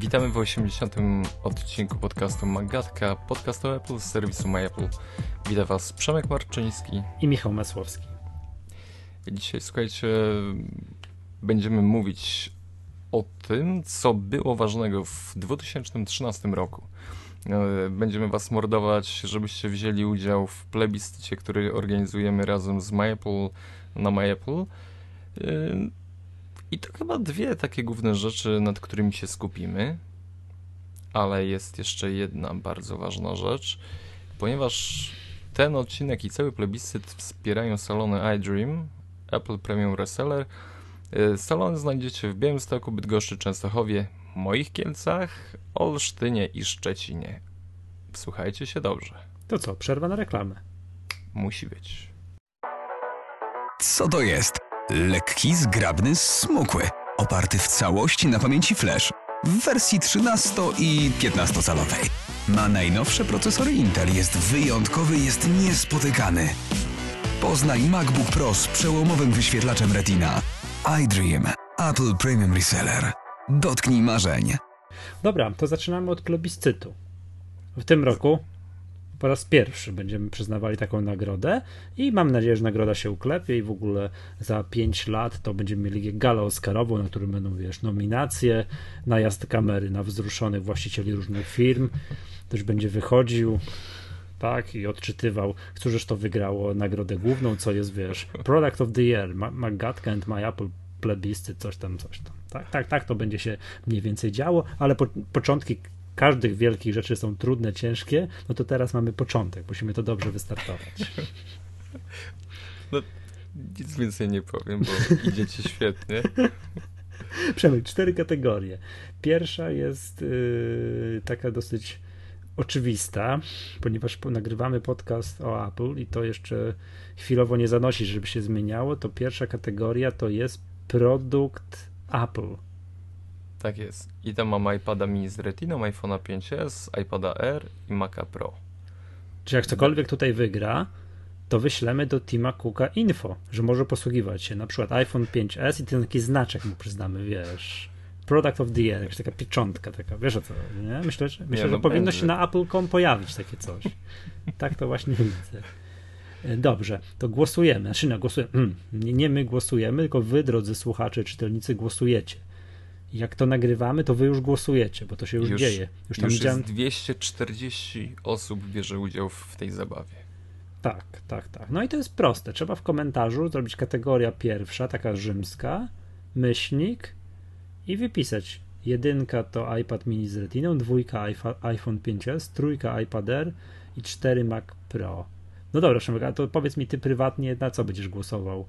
Witamy w 80. odcinku podcastu Magatka, podcastu Apple z serwisu MyApple. Witam Was Przemek Marczyński i Michał Masłowski. Dzisiaj, słuchajcie, będziemy mówić o tym, co było ważnego w 2013 roku. E, będziemy Was mordować, żebyście wzięli udział w plebiscycie, który organizujemy razem z MyApple na MyApple. I to chyba dwie takie główne rzeczy, nad którymi się skupimy. Ale jest jeszcze jedna bardzo ważna rzecz, ponieważ ten odcinek i cały plebiscyt wspierają salony iDream, Apple Premium Reseller. E, salony znajdziecie w Białymstoku, Bydgoszczy, Częstochowie, moich Kielcach, Olsztynie i Szczecinie. Słuchajcie się dobrze. To co, przerwa na reklamę? Musi być. Co to jest? Lekki, zgrabny, smukły. Oparty w całości na pamięci flash. W wersji 13 i 15-calowej. Ma najnowsze procesory Intel, jest wyjątkowy, jest niespotykany. Poznaj MacBook Pro z przełomowym wyświetlaczem Retina. iDream. Apple Premium Reseller. Dotknij marzeń. Dobra, to zaczynamy od plebiscytu. W tym roku po raz pierwszy będziemy przyznawali taką nagrodę i mam nadzieję, że nagroda się uklepie i w ogóle za 5 lat to będziemy mieli galę oscarową, na którym będą, wiesz, nominacje, najazd kamery na wzruszonych właścicieli różnych firm. Ktoś będzie wychodził, tak, i odczytywał, którzyż to wygrało nagrodę główną, co jest, wiesz, Product of the Year, Magatka and My Apple plebiscy, coś tam, coś tam. Tak, tak, tak to będzie się mniej więcej działo, ale po, początki każdych wielkich rzeczy są trudne, ciężkie, no to teraz mamy początek, musimy to dobrze wystartować. No, nic więcej nie powiem, bo idziecie świetnie. Przemek, cztery kategorie. Pierwsza jest yy, taka dosyć oczywista, ponieważ nagrywamy podcast o Apple i to jeszcze chwilowo nie zanosi, żeby się zmieniało, to pierwsza kategoria to jest produkt Apple. Tak jest. I tam mam iPada mini z Retiną, iPhone'a 5s, iPada Air i Maca Pro. Czy jak cokolwiek tutaj wygra, to wyślemy do Tima Cooka info, że może posługiwać się na przykład iPhone 5s i ten taki znaczek mu przyznamy, wiesz. Product of the Year, jakaś taka pieczątka, taka, wiesz o co, nie? Myślę, że, myślę, nie, no że powinno się na Apple.com pojawić takie coś. tak to właśnie widzę. E, dobrze, to głosujemy. Znaczy, no, głosujemy. Nie my głosujemy, tylko wy, drodzy słuchacze, czytelnicy, głosujecie. Jak to nagrywamy, to wy już głosujecie, bo to się już, już dzieje. Już, tam już widziałem... 240 osób bierze udział w tej zabawie. Tak, tak, tak. No i to jest proste. Trzeba w komentarzu zrobić kategoria pierwsza, taka rzymska, myślnik i wypisać. Jedynka to iPad mini z retiną, dwójka iPhone 5s, trójka iPad Air i 4 Mac Pro. No dobra, Szymek, a to powiedz mi ty prywatnie, na co będziesz głosował?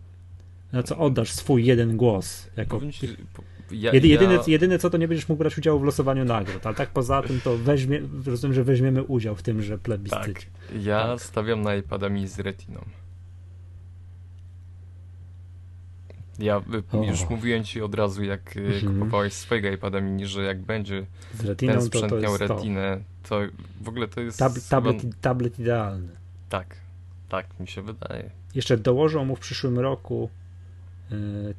Na co oddasz swój jeden głos? Jako... Ja, jedyne, ja... jedyne co, to nie będziesz mógł brać udziału w losowaniu nagród, ale tak poza tym to weźmie, rozumiem, że weźmiemy udział w tymże plebiscycie. Tak, ja tak. stawiam na iPadami z retiną. Ja o. już mówiłem ci od razu, jak mhm. kupowałeś swojego iPada mini, że jak będzie z retiną, ten sprzęt to, to miał retinę, to w ogóle to jest... Tab tablet, tablet idealny. Tak, tak mi się wydaje. Jeszcze dołożą mu w przyszłym roku y,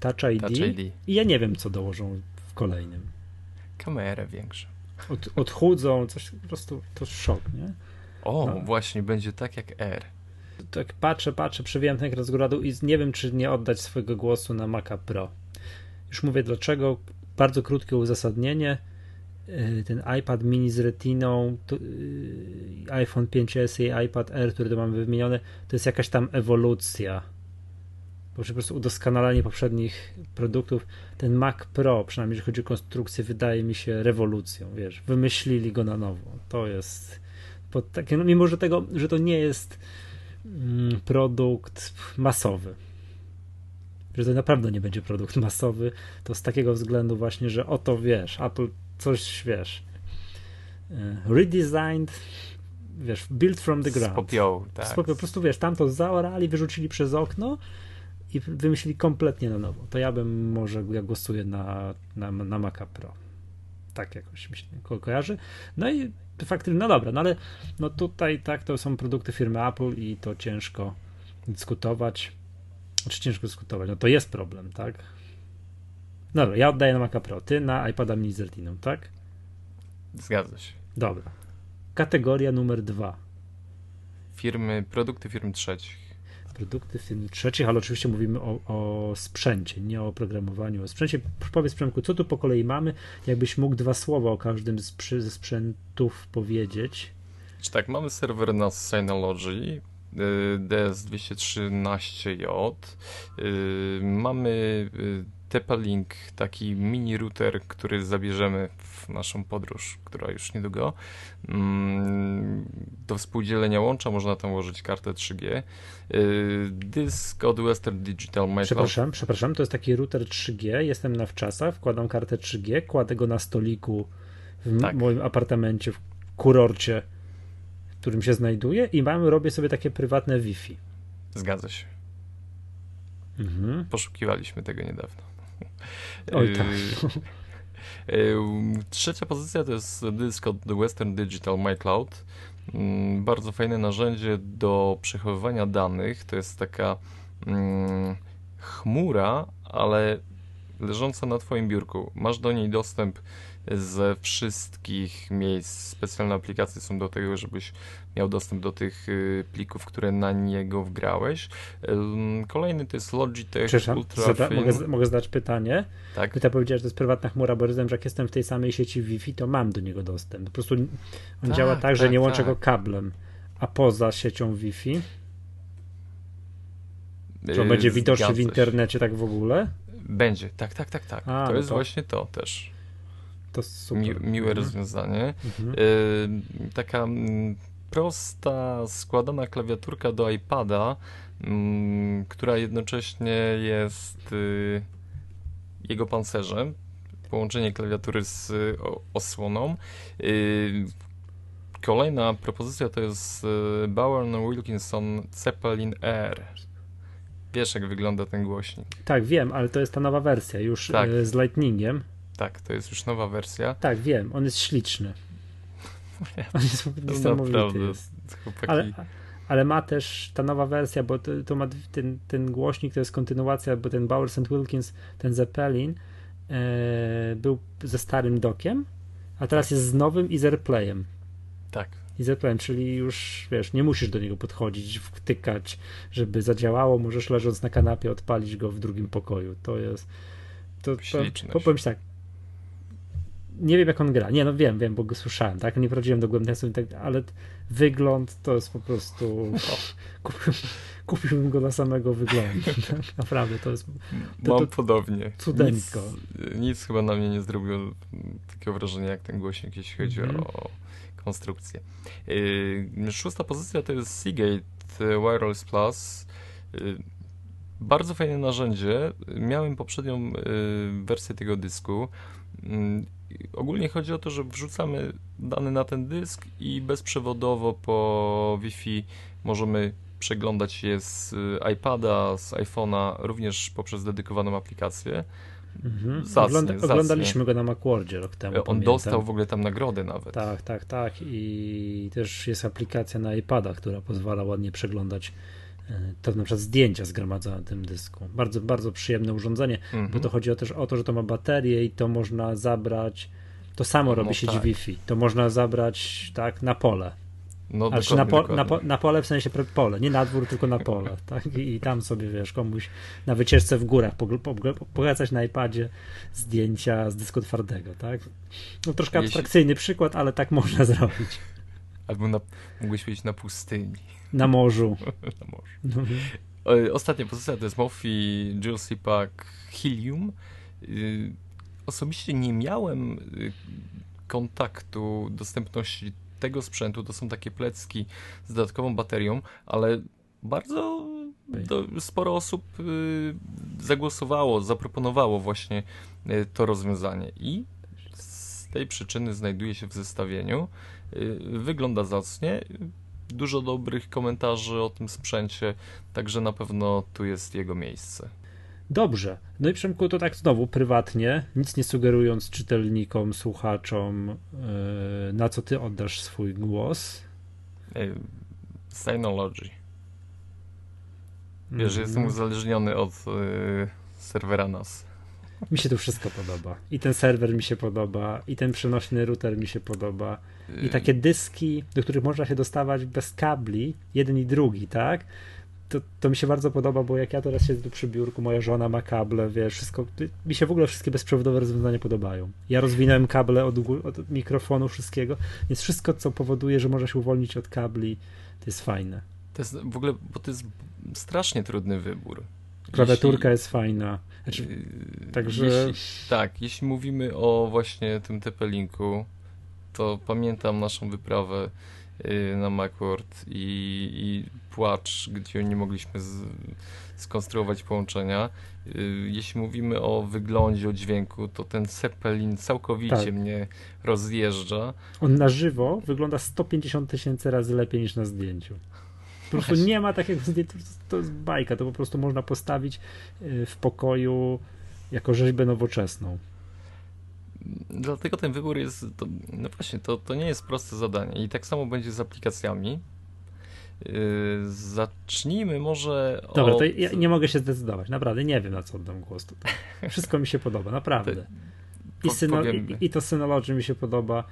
Touch, ID, Touch ID i ja nie wiem, co dołożą w kolejnym. Kamerę większą. Od, odchudzą, coś po prostu, to szok, nie? O, no. właśnie, będzie tak jak R. Tak patrzę, patrzę, przewijam ten ekran z góry i nie wiem, czy nie oddać swojego głosu na Maca Pro. Już mówię dlaczego. Bardzo krótkie uzasadnienie Y, ten iPad mini z retiną, y, iPhone 5s i iPad Air, które tu mamy wymienione, to jest jakaś tam ewolucja. Po prostu udoskonalenie poprzednich produktów. Ten Mac Pro, przynajmniej jeżeli chodzi o konstrukcję, wydaje mi się rewolucją. Wiesz, wymyślili go na nowo. To jest. Takie, no mimo, że, tego, że to nie jest mm, produkt masowy, że to naprawdę nie będzie produkt masowy, to z takiego względu właśnie, że oto wiesz, Apple coś, wiesz, e, redesigned, wiesz, built from the ground. Spopią, tak. po prostu, wiesz, tam to zaorali, wyrzucili przez okno i wymyślili kompletnie na nowo. To ja bym może, ja głosuję na, na, na Maca Pro. Tak jakoś mi się ko kojarzy. No i faktycznie, no dobra, no ale no tutaj tak, to są produkty firmy Apple i to ciężko dyskutować. Czy ciężko dyskutować? No to jest problem, tak? Dobra, ja oddaję na Maca Pro, ty na iPada mini z Retiną, tak? Zgadza się. Dobra. Kategoria numer dwa. Firmy, produkty firm trzecich. Produkty firm trzecich, ale oczywiście mówimy o, o sprzęcie, nie o oprogramowaniu, o sprzęcie. Powiedz Przemku, co tu po kolei mamy? Jakbyś mógł dwa słowa o każdym ze sprzętów powiedzieć. Tak, mamy serwer na Synology, DS213J, mamy TP-Link, taki mini router, który zabierzemy w naszą podróż, która już niedługo. Mm, do współdzielenia łącza można tam ułożyć kartę 3G. Y, dysk od Western Digital Metal. Przepraszam, przepraszam, to jest taki router 3G, jestem na wczasach, wkładam kartę 3G, kładę go na stoliku w tak. moim apartamencie, w kurorcie, w którym się znajduję i mam, robię sobie takie prywatne Wi-Fi. Zgadza się. Mhm. Poszukiwaliśmy tego niedawno. Oj tak. Trzecia pozycja to jest dysk od Western Digital My Cloud. Mm, bardzo fajne narzędzie do przechowywania danych. To jest taka mm, chmura, ale leżąca na Twoim biurku. Masz do niej dostęp ze wszystkich miejsc. Specjalne aplikacje są do tego, żebyś miał dostęp do tych y, plików, które na niego wgrałeś. Kolejny to jest Logitech Ultra zada, mogę, mogę zadać pytanie? Tak. Ty powiedziałeś, że to jest prywatna chmura, bo rozumiem, że jak jestem w tej samej sieci Wi-Fi, to mam do niego dostęp. Po prostu on tak, działa tak, że tak, nie łączę tak. go kablem, a poza siecią Wi-Fi czy on będzie widoczny w internecie tak w ogóle? Będzie, tak, tak, tak, tak. A, to no jest to... właśnie to też. To super. Mi, miłe mhm. rozwiązanie. Mhm. Y, taka mm, prosta, składana klawiaturka do iPada, y, która jednocześnie jest y, jego pancerzem. Połączenie klawiatury z o, osłoną. Y, kolejna propozycja to jest y, Bauer Wilkinson Zeppelin Air. Wiesz, jak wygląda ten głośnik. Tak, wiem, ale to jest ta nowa wersja, już tak. z Lightningiem. Tak, to jest już nowa wersja. Tak, wiem, on jest śliczny. On jest niesamowity. Jest. Ale, ale ma też ta nowa wersja, bo to, to, ma ten, ten głośnik to jest kontynuacja, bo ten Bowers and Wilkins, ten Zeppelin e, był ze starym dokiem, a teraz tak. jest z nowym i z AirPlayem. Tak. I z AirPlayem, czyli już wiesz, nie musisz do niego podchodzić, wtykać, żeby zadziałało, możesz leżąc na kanapie odpalić go w drugim pokoju. To jest to, to powiem tak, nie wiem jak on gra. Nie, no wiem, wiem, bo go słyszałem, tak? Nie prowadziłem dogłębnie sobie, tak, ale wygląd to jest po prostu. O, kupiłem, kupiłbym go na samego wyglądu. Tak? Naprawdę to jest. To, Mam to podobnie. Cudeńsko. Nic, nic, chyba na mnie nie zrobiło takiego wrażenia jak ten głośnik, jeśli chodzi mm -hmm. o konstrukcję. Yy, szósta pozycja to jest Seagate Wireless Plus. Yy, bardzo fajne narzędzie. Miałem poprzednią yy, wersję tego dysku. Ogólnie chodzi o to, że wrzucamy dane na ten dysk i bezprzewodowo po Wi-Fi możemy przeglądać je z y, iPada, z iPhone'a, również poprzez dedykowaną aplikację. Mhm. Zacnie, Ogląda, zacnie. Oglądaliśmy go na Macwordzie rok temu. On pamiętam. dostał w ogóle tam nagrody nawet. Tak, tak, tak. I też jest aplikacja na iPada, która pozwala ładnie przeglądać to na przykład zdjęcia zgromadzone na tym dysku. Bardzo, bardzo przyjemne urządzenie, mm -hmm. bo to chodzi o też o to, że to ma baterię i to można zabrać. To samo no, robi sieć tak. Wi-Fi. To można zabrać tak na pole. No, na, po, na, po, na, pole w sensie pole, nie na dwór, tylko na pole. Tak? I, I, tam sobie wiesz, komuś na wycieczce w górach pogadzać na iPadzie zdjęcia z dysku twardego. Tak? No troszkę Jeśli... abstrakcyjny przykład, ale tak można zrobić. Albo na, mógłbyś na pustyni. Na morzu. na morzu. Mhm. Ostatnia pozycja to jest Mofi Juicy Pack Helium. Y, osobiście nie miałem y, kontaktu, dostępności tego sprzętu. To są takie plecki z dodatkową baterią, ale bardzo sporo osób zagłosowało, zaproponowało właśnie to rozwiązanie i z tej przyczyny znajduje się w zestawieniu. Wygląda zacnie dużo dobrych komentarzy o tym sprzęcie, także na pewno tu jest jego miejsce. Dobrze. No i Przemku, to tak znowu prywatnie, nic nie sugerując czytelnikom, słuchaczom, yy, na co ty oddasz swój głos? Synology. Wiesz, mm. jestem uzależniony od yy, serwera NAS. Mi się tu wszystko podoba. I ten serwer mi się podoba, i ten przenośny router mi się podoba. I takie dyski, do których można się dostawać bez kabli, jeden i drugi, tak? To, to mi się bardzo podoba, bo jak ja teraz siedzę tu przy biurku, moja żona ma kable, wiesz, wszystko, mi się w ogóle wszystkie bezprzewodowe rozwiązania podobają. Ja rozwinąłem kable od, od mikrofonu, wszystkiego, więc wszystko, co powoduje, że można się uwolnić od kabli, to jest fajne. To jest w ogóle, bo to jest strasznie trudny wybór. Klawiaturka jest fajna. Znaczy, yy, także... Jeśli, tak, jeśli mówimy o właśnie tym TP-Linku, to pamiętam naszą wyprawę yy, na Macworld i, i płacz, gdzie nie mogliśmy z, skonstruować połączenia. Yy, jeśli mówimy o wyglądzie, o dźwięku, to ten Zeppelin całkowicie tak. mnie rozjeżdża. On na żywo wygląda 150 tysięcy razy lepiej niż na zdjęciu. Po prostu nie ma takiego zdjęcia, to jest bajka, to po prostu można postawić y, w pokoju jako rzeźbę nowoczesną. Dlatego ten wybór jest, to, no właśnie, to, to nie jest proste zadanie i tak samo będzie z aplikacjami. Yy, zacznijmy może Dobra, od... to ja nie mogę się zdecydować, naprawdę nie wiem na co oddam głos tutaj. Wszystko mi się podoba, naprawdę. I, syno, i, I to Synology mi się podoba,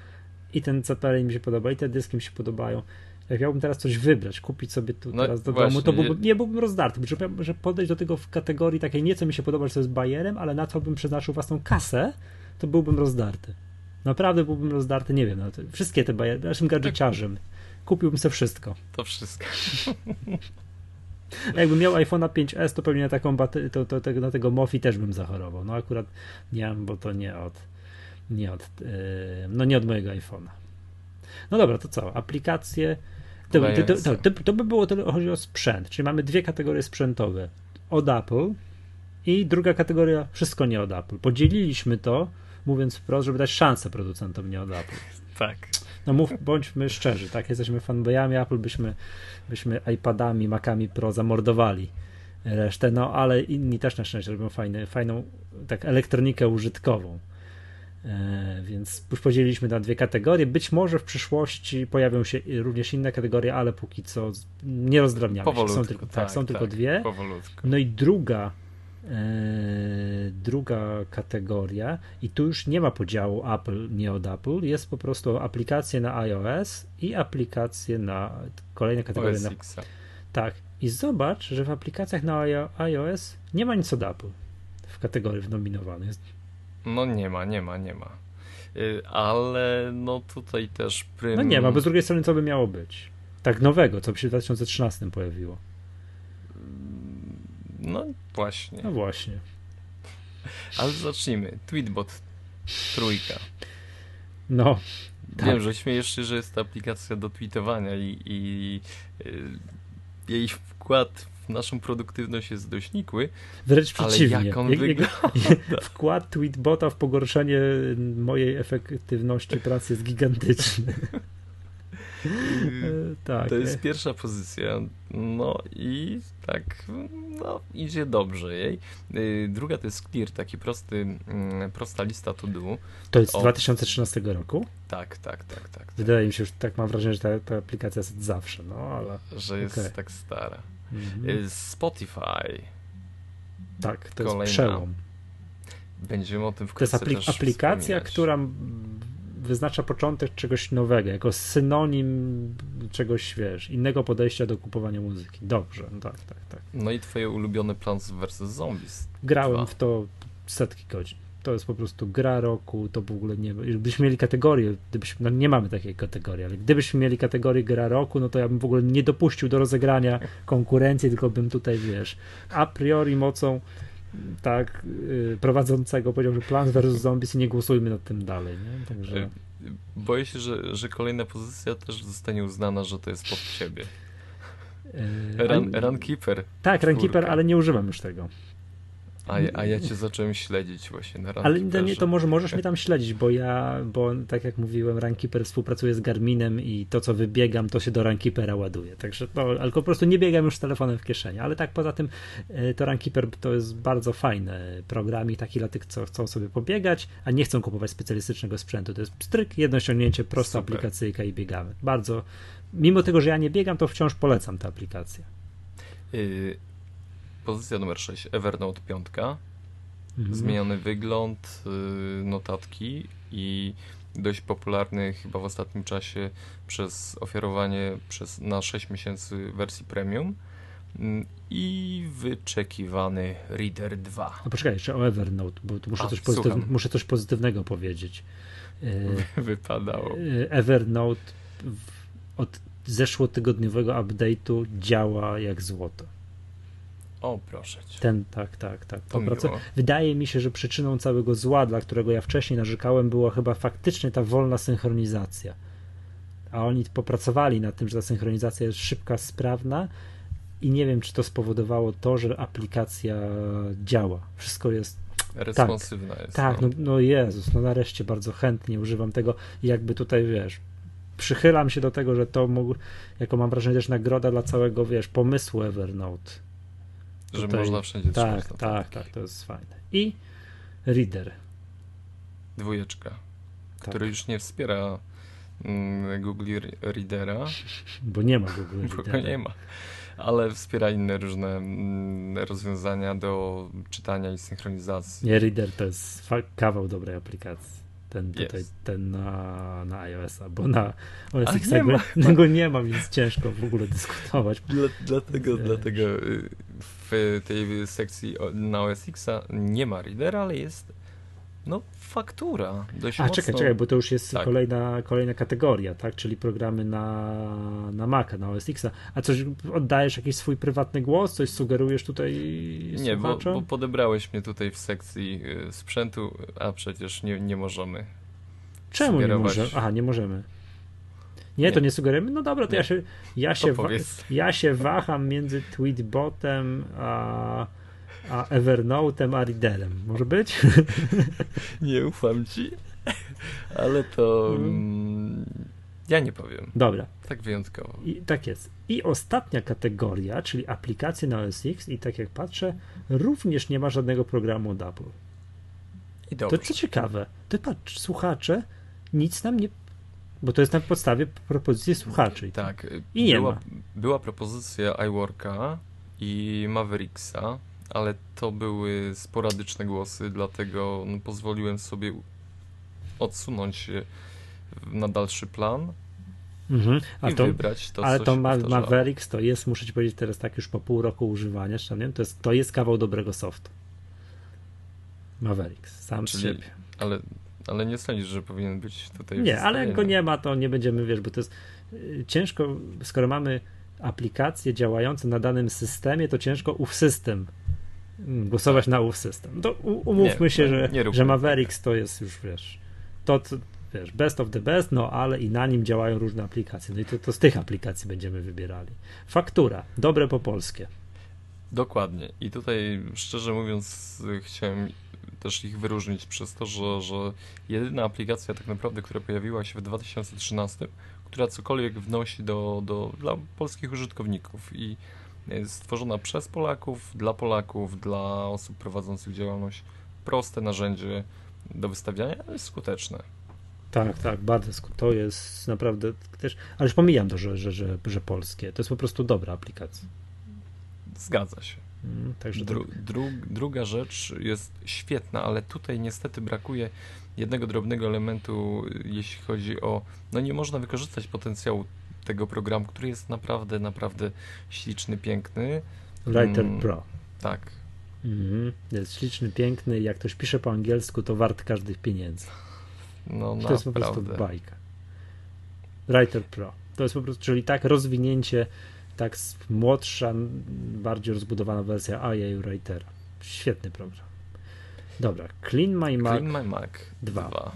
i ten CPL mi się podoba, i te dyski mi się podobają jak miałbym teraz coś wybrać, kupić sobie tu no teraz do właśnie, domu, to byłbym, nie byłbym rozdarty, że, że podejść do tego w kategorii takiej nie co mi się podoba, że to jest bajerem, ale na co bym przeznaczył własną kasę, to byłbym rozdarty. Naprawdę byłbym rozdarty, nie wiem, no, wszystkie te bajery, naszym gadżeciarzem. Kupiłbym sobie wszystko. To wszystko. Jakbym miał iPhone'a 5S, to pewnie na taką to, to, to, na tego Mofi też bym zachorował. No akurat nie mam, bo to nie od, nie od, yy, no nie od mojego iPhone'a. No dobra, to co? Aplikacje, to, to, to, to, by było tyle, chodzi o sprzęt. Czyli mamy dwie kategorie sprzętowe. Od Apple i druga kategoria wszystko nie od Apple. Podzieliliśmy to, mówiąc wprost, żeby dać szansę producentom nie od Apple. Tak. No mów, bądźmy szczerzy, tak? Jesteśmy fanboyami Apple, byśmy, byśmy iPadami, Macami Pro zamordowali resztę, no ale inni też na szczęście robią fajne, fajną tak elektronikę użytkową. E, więc już podzieliliśmy na dwie kategorie. Być może w przyszłości pojawią się również inne kategorie, ale póki co nie rozdrabniamy się. Są tylko, tak, tak są tak, tylko dwie. Powolutku. No i druga druga kategoria i tu już nie ma podziału Apple, nie od Apple, jest po prostu aplikacje na iOS i aplikacje na kolejne kategorie. Na, tak. I zobacz, że w aplikacjach na iOS nie ma nic od Apple w kategorii nominowanej. Jest no nie ma, nie ma, nie ma. Y, ale no tutaj też prym... No nie ma, bo z drugiej strony co by miało być? Tak nowego, co by się w 2013 pojawiło. No właśnie. No właśnie. Ale zacznijmy. Tweetbot trójka. No. Wiem, tak. że śmiejesz się, że jest to aplikacja do tweetowania i, i, y, jej wkład naszą produktywność jest dość nikły. Wręcz przeciwnie. Ale jak on jak, wygląda. Wkład tweetbota w pogorszenie mojej efektywności pracy jest gigantyczny. Tak. To jest pierwsza pozycja. No i tak, no, idzie dobrze jej. E, druga to jest Clear, taki prosty, mm, prosta lista to do. To jest z 2013 roku? Tak, tak, tak, tak. Wydaje mi się, że tak mam wrażenie, że ta, ta aplikacja jest od zawsze, no ale. Że jest okay. tak stara. Mhm. Y, Spotify. Tak, to Kolejna. jest przełom. Będziemy o tym w To jest apli- aplikacja, wspominać. która wyznacza początek czegoś nowego, jako synonim czegoś, wiesz, innego podejścia do kupowania muzyki. Dobrze, no tak, tak, tak. No i twoje ulubione Plants vs. Zombies. Grałem 2. w to setki godzin to jest po prostu gra roku, to w ogóle nie. Gdybyśmy mieli kategorię, gdybyśmy, no nie mamy takiej kategorii, ale gdybyśmy mieli kategorię gra roku, no to ja bym w ogóle nie dopuścił do rozegrania konkurencji, tylko bym tutaj, wiesz, a priori mocą tak yy, prowadzącego powiedział, że Plants vs. Zombies i nie głosujmy nad tym dalej, nie? Także... E, boję się, że, że kolejna pozycja też zostanie uznana, że to jest pod ciebie. Yy, Run, Runkeeper. Tak, Runkeeper, ale nie używam już tego. A, a ja cię zacząłem śledzić właśnie na Ale nie, to może możesz mnie tam śledzić, bo ja, bo tak jak mówiłem, Runkeeper współpracuje z Garminem i to, co wybiegam, to się do Runkeepera ładuje. Także to, ale po prostu nie biegam już z telefonem w kieszeni. Ale tak poza tym, e, to Runkeeper to jest bardzo fajny program i taki dla tych, co chcą sobie pobiegać, a nie chcą kupować specjalistycznego sprzętu. To jest stryk, jedno ściągnięcie, prosta Super. aplikacyjka i biegamy. Bardzo, mimo tego, że ja nie biegam, to wciąż polecam tę aplikację. Pozycja numer 6, Evernote 5. mhm. zmieniony wygląd, y, notatki i dość popularny chyba w ostatnim czasie przez ofiarowanie przez, na 6 miesięcy wersji premium mm, i wyczekiwany Reader 2. A poczekaj, jeszcze o Evernote, bo muszę, A, coś, pozytyw, muszę coś pozytywnego powiedzieć. Wypadało. Evernote od zeszłotygodniowego update'u działa jak złoto. O, proszę cię. Ten, tak, tak, tak. Wydaje mi się, że przyczyną całego zła, dla którego ja wcześniej narzekałem, była chyba faktycznie ta wolna synchronizacja. A oni popracowali nad tym, że ta synchronizacja jest szybka, sprawna i nie wiem, czy to spowodowało to, że aplikacja działa. Wszystko jest responsywna tak, jest. Tak, no. no, no Jezus, no nareszcie bardzo chętnie używam tego i jakby tutaj, wiesz, przychylam się do tego, że to mógł, jako mam wrażenie też nagroda dla całego, wiesz, pomysłu Evernote. Że Tutaj, można wszędzie tak, trzymać. Tak, tak, tak, to jest fajne. I Reader. Dwójeczka, tak. który już nie wspiera mm, Google Readera. Bo nie ma Google Readera. Bo nie ma. Ale wspiera inne różne mm, rozwiązania do czytania i synchronizacji. Nie, Reader to jest kawał dobrej aplikacji ten tutaj, yes. ten na, na iOS-a, bo na OS X nie go nie ma, więc ciężko w ogóle dyskutować. Dla, dlatego, dlatego y, w tej sekcji na OS X-a nie ma readera, ale jest no faktura. Dość A mocno... czekaj, czekaj, bo to już jest tak. kolejna, kolejna kategoria, tak? Czyli programy na, na Maca, na OS X. A coś oddajesz jakiś swój prywatny głos? Coś sugerujesz tutaj Nie, bo, bo, podebrałeś mnie tutaj w sekcji y, sprzętu, a przecież nie, nie możemy. Czemu nie możemy? Aha, nie możemy. Nie, nie, to nie sugerujemy. No dobra, to nie. ja się, ja się, ja się waham między Tweetbotem a a Evernote'em, a Readerem. Może być? Nie ufam ci, ale to mm, ja nie powiem. Dobra. Tak wyjątkowo. I, tak jest. I ostatnia kategoria, czyli aplikacje na OS X i tak jak patrzę, również nie ma żadnego programu od Apple. I dobrze. To co ciekawe, to patrz, słuchacze nic nam nie bo to jest na podstawie propozycji słuchaczy. Tak. I nie była, ma. Była propozycja iWorka i Mavericksa, ale to były sporadyczne głosy, dlatego no, pozwoliłem sobie odsunąć się na dalszy plan mhm. i to, wybrać to, Ale to ma, Mavericks to jest, muszę ci powiedzieć teraz tak już po pół roku używania, nie? To, jest, to jest kawał dobrego softu. Mavericks, sam Czyli, z siebie. Ale, ale nie sądzisz, że powinien być tutaj Nie, ale jak go nie ma, to nie będziemy, wiesz, bo to jest y, ciężko, skoro mamy aplikacje działające na danym systemie, to ciężko ów system głosować na ów system. To umówmy nie, się, że, że Mavericks to jest już, wiesz, to, wiesz, best of the best, no ale i na nim działają różne aplikacje. No i to, to z tych aplikacji będziemy wybierali. Faktura, dobre po polskie. Dokładnie. I tutaj, szczerze mówiąc, chciałem też ich wyróżnić przez to, że, że jedyna aplikacja tak naprawdę, która pojawiła się w 2013, która cokolwiek wnosi do, do, dla polskich użytkowników i jest stworzona przez Polaków, dla Polaków, dla osób prowadzących działalność. Proste narzędzie do wystawiania, ale skuteczne. Tak, tak, bardzo. To jest naprawdę też, ale już pomijam to, że, że, że, że polskie. To jest po prostu dobra aplikacja. Zgadza się. Mm, także Dru, tak. dru, druga rzecz jest świetna, ale tutaj niestety brakuje jednego drobnego elementu, jeśli chodzi o. No nie można wykorzystać potencjału tego programu, który jest naprawdę, naprawdę śliczny, piękny. Writer mm, Pro. Tak. Mhm. Jest śliczny, piękny jak ktoś pisze po angielsku, to wart każdych pieniędzy. No, to jest po prostu bajka. Writer Pro. To jest po prostu, czyli tak rozwinięcie, tak młodsza, bardziej rozbudowana wersja IA Writera. Świetny program. Dobra, Clean My Mac, Clean My Mac 2. 2.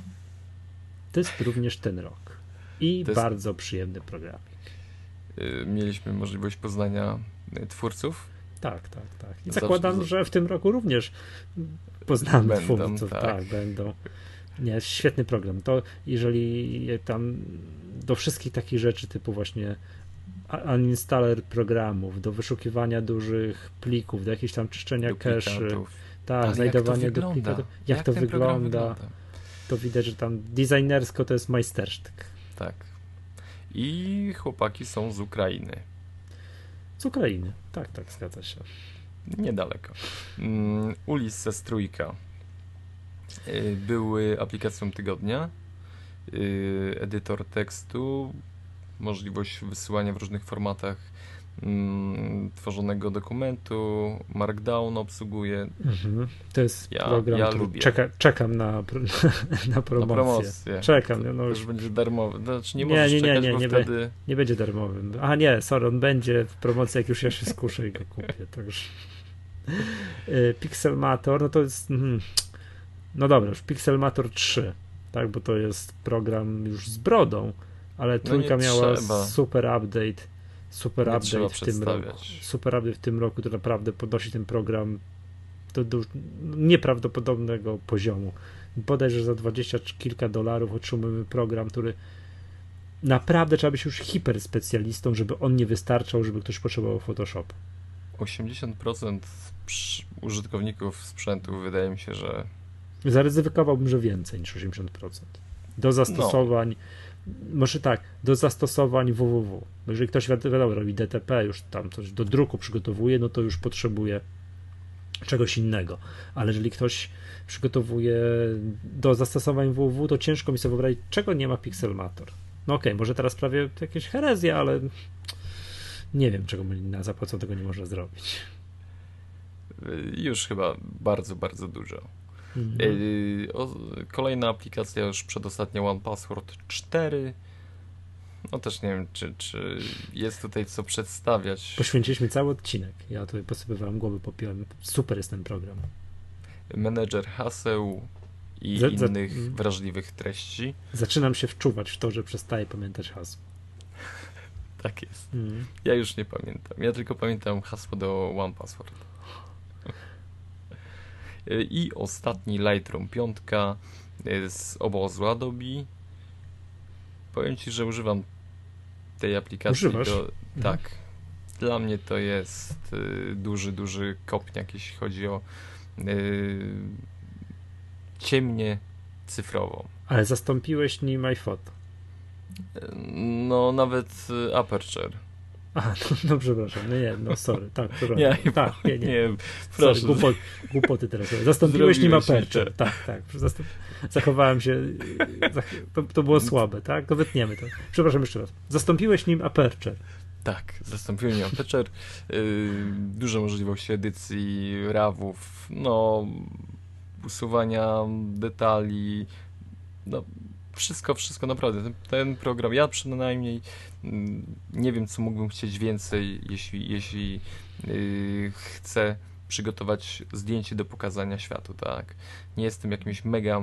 To jest również ten rok. I jest... bardzo przyjemny programik. Y, mieliśmy możliwość poznania y, twórców. Tak, tak, tak. I zakładam, że w tym roku również poznamy będą, twórców. Tak. tak, będą. Nie, świetny program. To jeżeli tam do wszystkich takich rzeczy typu właśnie uninstaller programów, do wyszukiwania dużych plików, do jakichś tam czyszczenia cache'y, tak, znajdowanie duplikatów, jak, jak to wygląda, wygląda, to widać, że tam designersko to jest majstersztyk. Tak. I chłopaki są z Ukrainy. Z Ukrainy, tak, tak, zgadza się. niedaleko. Mm, Ulysses Trójka y, były aplikacją tygodnia, y, edytor tekstu, możliwość wysyłania w różnych formatach mm, tworzonego dokumentu, Markdown obsługuje. Mhm. To jest Ja- program, ja który czeka, czekam na, na Na promocję. promocję. Czekam, To, no już już będzie darmowy. Znaczy nie Nie, możesz nie, nie, czekać, nie, bo nie be- wtedy... nie będzie darmowym. A nie, sorry, on będzie w promocji, jak już ja się skuszę i go kupię. To już. Y, Pixelmator, no to jest. mhm. No dobra, już Pixelmator 3, tak, bo to jest program już z brodą, ale No trójka nie miała trzeba. super update. Super Nie update w tym roku. Super update w tym roku, to naprawdę podnosi ten program do, do nieprawdopodobnego poziomu. Bodajże za 20 czy kilka dolarów otrzymujemy program, który naprawdę trzeba być już hiperspecjalistą, żeby on nie wystarczał, żeby ktoś potrzebował Photoshop. 80% przy- użytkowników sprzętu wydaje mi się, że Zaryzykowałbym, że więcej niż 80%. Do zastosowań, może tak, do zastosowań www. Jeżeli ktoś wi- wiadomo, robi DTP, już tam coś do druku przygotowuje, no to już potrzebuje czegoś innego. Ale jeżeli ktoś przygotowuje do zastosowań www, to ciężko mi sobie wyobrazić, czego nie ma Pixelmator. No okej, może teraz prawie jakieś herezje, ale nie wiem, czego na zapłacą tego nie można zrobić. już chyba bardzo, bardzo dużo. Mhm. Y, o, kolejna aplikacja już przedostatnia One Password 4. No też nie wiem, czy, czy jest tutaj co przedstawiać. Poświęciliśmy cały odcinek. Ja tutaj posypywałem głowy, popiłem. Super jest ten program. Menedżer haseł i Za- za- innych mm. wrażliwych treści. Zaczynam się wczuwać w to, że przestaję pamiętać hasł. Tak jest. Mm. Ja już nie pamiętam. Ja tylko pamiętam hasło do One Password. Y, I ostatni Lightroom 5 y, z obozu Adobe. Powiem Ci, że używam tej aplikacji. Używasz? Do, tak. Dla mnie to jest y, duży, duży kopniak, jeśli chodzi o y, ciemnię cyfrową. Ale zastąpiłeś nim iPhoto. No, nawet Aperture. Aha, no, no przepraszam, no nie, no sorry, tak, przepraszam. Nie, tak, nie, nie. nie Sorry, proszę. głupot, głupoty teraz. Zastąpiłeś nim Aperture. Tak, tak. Zastąp... Zachowałem się. To, to było słabe, tak? To wytniemy to. Przepraszam jeszcze raz. Zastąpiłeś nim Aperture. Tak, zastąpiłem ją Aperture. Yy, duże możliwości edycji RAWów, no, usuwania detali, no, wszystko, wszystko naprawdę. Ten, ten program, ja przynajmniej mm, nie wiem, co mógłbym chcieć więcej, jeśli, jeśli yy, chcę przygotować zdjęcie do pokazania światu, tak. Nie jestem jakimś mega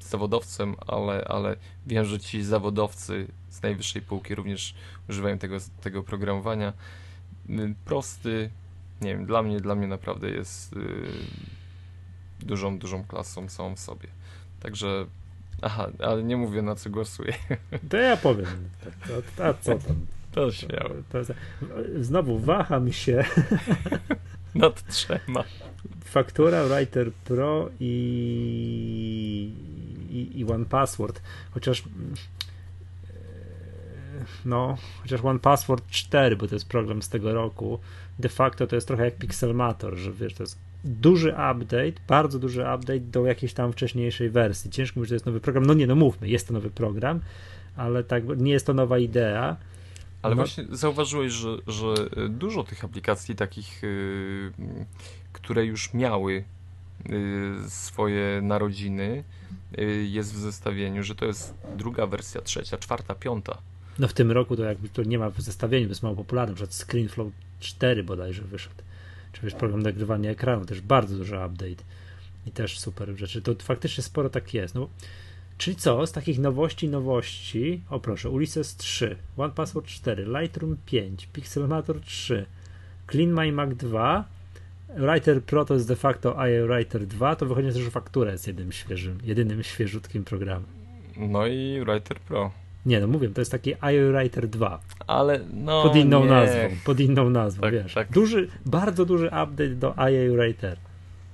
zawodowcem, ale, ale wiem, że ci zawodowcy z najwyższej półki również używają tego, tego programowania. Y, Prosty, nie wiem, dla mnie, dla mnie naprawdę jest y, dużą, dużą klasą samą w sobie. Także, aha, ale nie mówię na co głosuję. To ja powiem. A, a co tam? To śmiało. To, to, znowu waham się. Nad trzema. Faktura, Writer Pro i, i, i One Password. Chociaż e, no, chociaż One Password 4, bo to jest program z tego roku, de facto to jest trochę jak Pixelmator, że wiesz, to jest duży update, bardzo duży update do jakiejś tam wcześniejszej wersji. Ciężko mówić, że to jest nowy program. No nie, no mówmy, jest to nowy program, ale tak nie jest to nowa idea. Ale No. właśnie zauważyłeś, że, że dużo tych aplikacji takich, y, które już miały y, swoje narodziny, y, jest w zestawieniu, że to jest druga wersja, trzecia, czwarta, piąta. No w tym roku to jakby to nie ma w zestawieniu, to jest mało popularne. Na przykład ScreenFlow 4 bodajże wyszedł. Czy wiesz, program nagrywania ekranu, też bardzo duży update i też super rzeczy. To faktycznie sporo tak jest. No, czyli co, z takich nowości, nowości, o proszę, Ulysses 3, One Password 4, Lightroom 5, Pixelmator 3, Clean My Mac 2, Writer Pro to jest de facto IO Writer 2, to wychodzi że faktura jest jednym świeżym, jedynym świeżutkim programem. No i Writer Pro. Nie, no mówię, to jest taki IO Writer 2. Ale no. pod inną nie. nazwą, pod inną nazwą, Tak, wiesz. tak. Duży, bardzo duży update do IA Writer.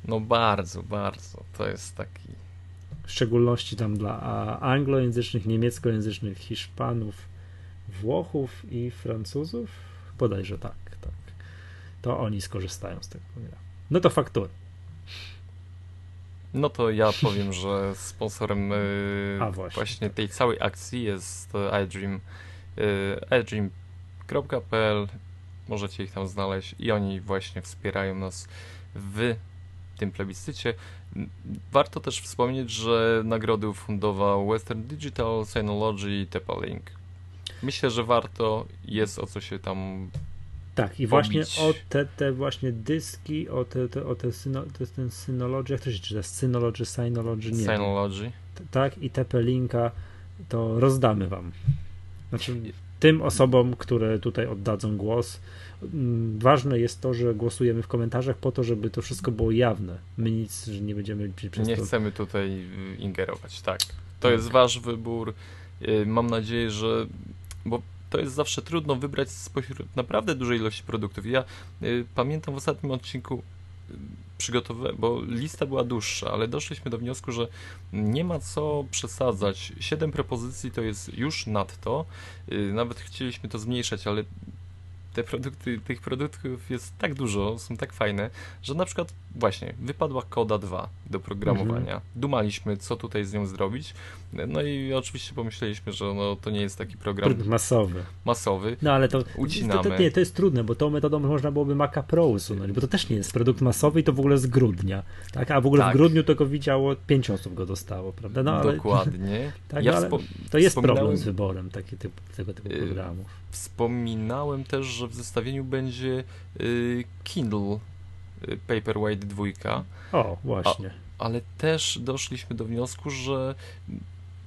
No bardzo, bardzo. To jest taki. W szczególności tam dla anglojęzycznych, niemieckojęzycznych Hiszpanów, Włochów i Francuzów. Bodajże tak, tak. to oni skorzystają z tego. No to faktury. No to ja powiem, że sponsorem yy, A, właśnie. właśnie tej całej akcji jest e, iDream. Yy, iDream.pl Możecie ich tam znaleźć i oni właśnie wspierają nas w tym plebiscycie. Warto też wspomnieć, że nagrody ufundował Western Digital, Synology i Tepalink. Myślę, że warto, jest o co się tam Tak, i właśnie Pobić. o te, te właśnie dyski, o te, te, o te syno, jest ten Synology, jak to się czyta? Synology, Synology, nie. Synology. Tak, i TP linka to rozdamy wam. Znaczy, tym osobom, które tutaj oddadzą głos. mm, Ważne jest to, że głosujemy w komentarzach po to, żeby to wszystko było jawne. My nic, że nie będziemy przez Nie to... chcemy tutaj y, ingerować, tak. To jest wasz wybór. Y, Mam nadzieję, że. Bo to jest zawsze trudno wybrać spośród naprawdę dużej ilości produktów. Ja y, pamiętam w ostatnim odcinku przygotowałem, bo lista była dłuższa, ale doszliśmy do wniosku, że nie ma co przesadzać. Siedem propozycji to jest już nadto. Y, Nawet chcieliśmy to zmniejszać, ale te produkty, tych produktów jest tak dużo, są tak fajne, że na przykład właśnie wypadła Koda 2 do programowania. Dumaliśmy, co tutaj z nią zrobić. No i oczywiście pomyśleliśmy, że no, to nie jest taki program masowy. masowy. No ale to, Ucinamy. to, to, nie, to jest trudne, bo tą metodą można byłoby Maca Pro usunąć, bo to też nie jest produkt masowy i to w ogóle z grudnia. Tak? A w ogóle Tak. w grudniu to go widziało, pięć osób go dostało, prawda? No ale Dokładnie. Tak, ja no, ale to jest problem z wyborem taki typ, tego typu Yy, programów. Wspominałem też, że w zestawieniu będzie y, Kindle y, Paperwhite 2, O, właśnie. ale też doszliśmy do wniosku, że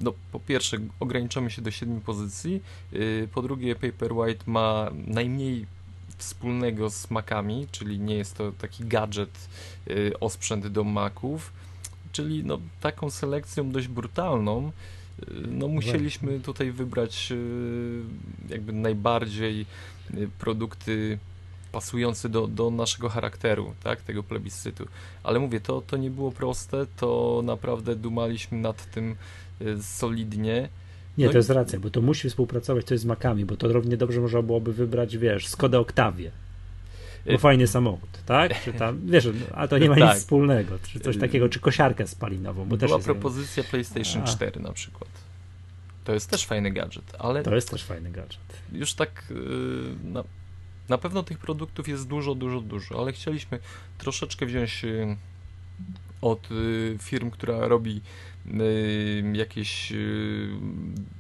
no, po pierwsze ograniczamy się do 7 pozycji, y, po drugie Paperwhite ma najmniej wspólnego z Macami, czyli nie jest to taki gadżet osprzęt do Maców, czyli no, taką selekcją dość brutalną, no musieliśmy tutaj wybrać y, jakby najbardziej y, produkty pasujące do, do naszego charakteru, tak, tego plebiscytu. Ale mówię, to, to nie było proste, to naprawdę dumaliśmy nad tym y, solidnie. Nie, no to i- jest racja, bo to musi współpracować coś z Macami, bo to równie dobrze można byłoby wybrać, wiesz, Skoda Octavia. Bo fajny samochód, tak? Czy tam, wiesz, a to nie ma Tak. nic wspólnego, czy coś takiego, czy kosiarkę spalinową, bo Była jest, propozycja PlayStation A. 4 na przykład. To jest też fajny gadżet, ale to jest też fajny gadżet. już tak y, na, na pewno tych produktów jest dużo, dużo, dużo, ale chcieliśmy troszeczkę wziąć y, od y, firm, która robi jakieś y,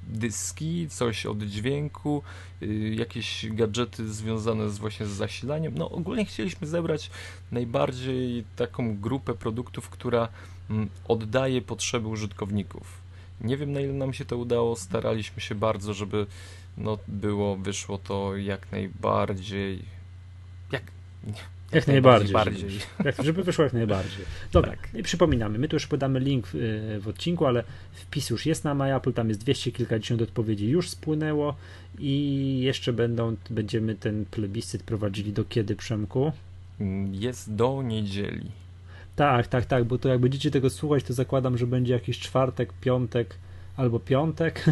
dyski, coś od dźwięku, y, jakieś gadżety związane z właśnie z zasilaniem. No ogólnie chcieliśmy zebrać najbardziej taką grupę produktów, która mm, oddaje potrzeby użytkowników. Nie wiem na ile nam się to udało, staraliśmy się bardzo, żeby no było, wyszło to jak najbardziej jak, Jak najbardziej. bardziej. Żeby, jak, żeby wyszło jak najbardziej. Dobra, Tak. i przypominamy, my tu już podamy link w, y, w odcinku, ale wpis już jest na MyApple, tam jest 200 kilkadziesiąt odpowiedzi już spłynęło i jeszcze będą, będziemy ten plebiscyt prowadzili do kiedy, Przemku? Mm, Jest do niedzieli. Tak, tak, tak, bo to jak będziecie tego słuchać, to zakładam, że będzie jakiś czwartek, piątek albo piątek.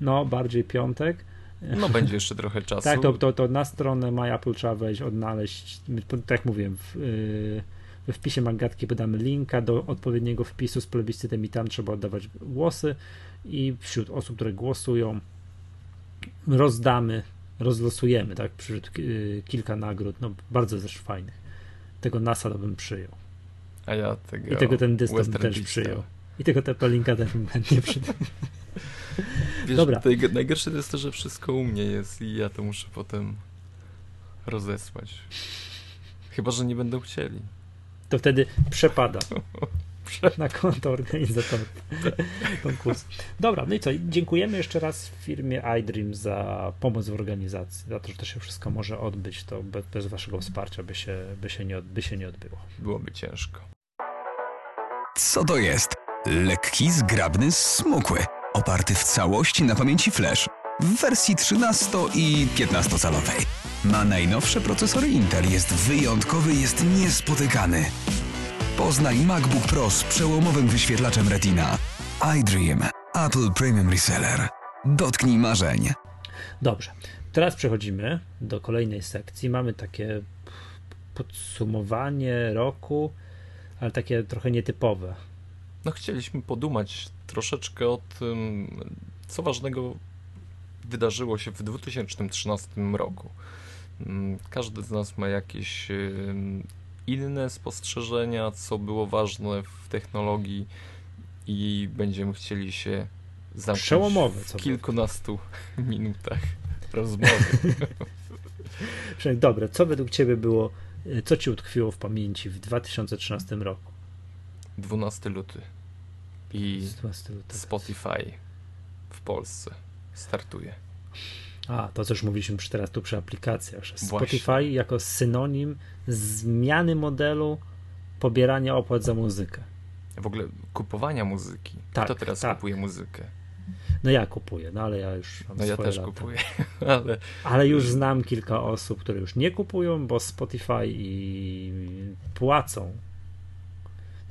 No, bardziej piątek. No będzie jeszcze trochę czasu. Tak, to, to, to na stronę MyApple trzeba wejść, odnaleźć, tak jak mówiłem, w, yy, we wpisie Magatki podamy linka do odpowiedniego wpisu z plebiscytem i tam trzeba oddawać głosy i wśród osób, które głosują rozdamy, rozlosujemy, tak, wśród yy, kilka nagród, no bardzo też fajnych. Tego NASA to bym przyjął. A ja tego I tego ten dystans też przyjął. I tego te linka też bym chętnie przyjął. Wiesz, Dobra. najg- Najgorsze to jest to, że wszystko u mnie jest i ja to muszę potem rozesłać. Chyba, że nie będą chcieli. To wtedy przepada na konto organizatora konkursu. Dobra, no i co? Dziękujemy jeszcze raz firmie iDream za pomoc w organizacji, za to, że to się wszystko może odbyć. To bez, bez waszego wsparcia by się, by, się nie, od- by się nie odbyło. Byłoby ciężko. Co to jest? Lekki, zgrabny, smukły. Oparty w całości na pamięci flash. W wersji 13 i 15-calowej. Ma najnowsze procesory Intel, jest wyjątkowy, jest niespotykany. Poznaj MacBook Pro z przełomowym wyświetlaczem Retina. iDream. Apple Premium Reseller. Dotknij marzeń. Dobrze, teraz przechodzimy do kolejnej sekcji. Mamy takie podsumowanie roku, ale takie trochę nietypowe. No chcieliśmy podumać troszeczkę o tym, co ważnego wydarzyło się w 2013 roku. Mm, każdy z nas ma jakieś inne spostrzeżenia, co było ważne w technologii i będziemy chcieli się zamknąć Przełomowe, w kilkunastu minutach rozmowy. Dobre, co według Ciebie było, y, co Ci utkwiło w pamięci w 2013 roku? 12 luty i 12 luty. Spotify w Polsce startuje. A, to co już mówiliśmy przy, teraz tu przy aplikacjach, Spotify Właśnie. jako synonim zmiany modelu pobierania opłat za muzykę. W ogóle kupowania muzyki. Tak, Kto teraz tak. kupuje muzykę? No ja kupuję, no ale ja już No ja też lata. kupuję, ale... Ale już znam kilka osób, które już nie kupują, bo Spotify i płacą.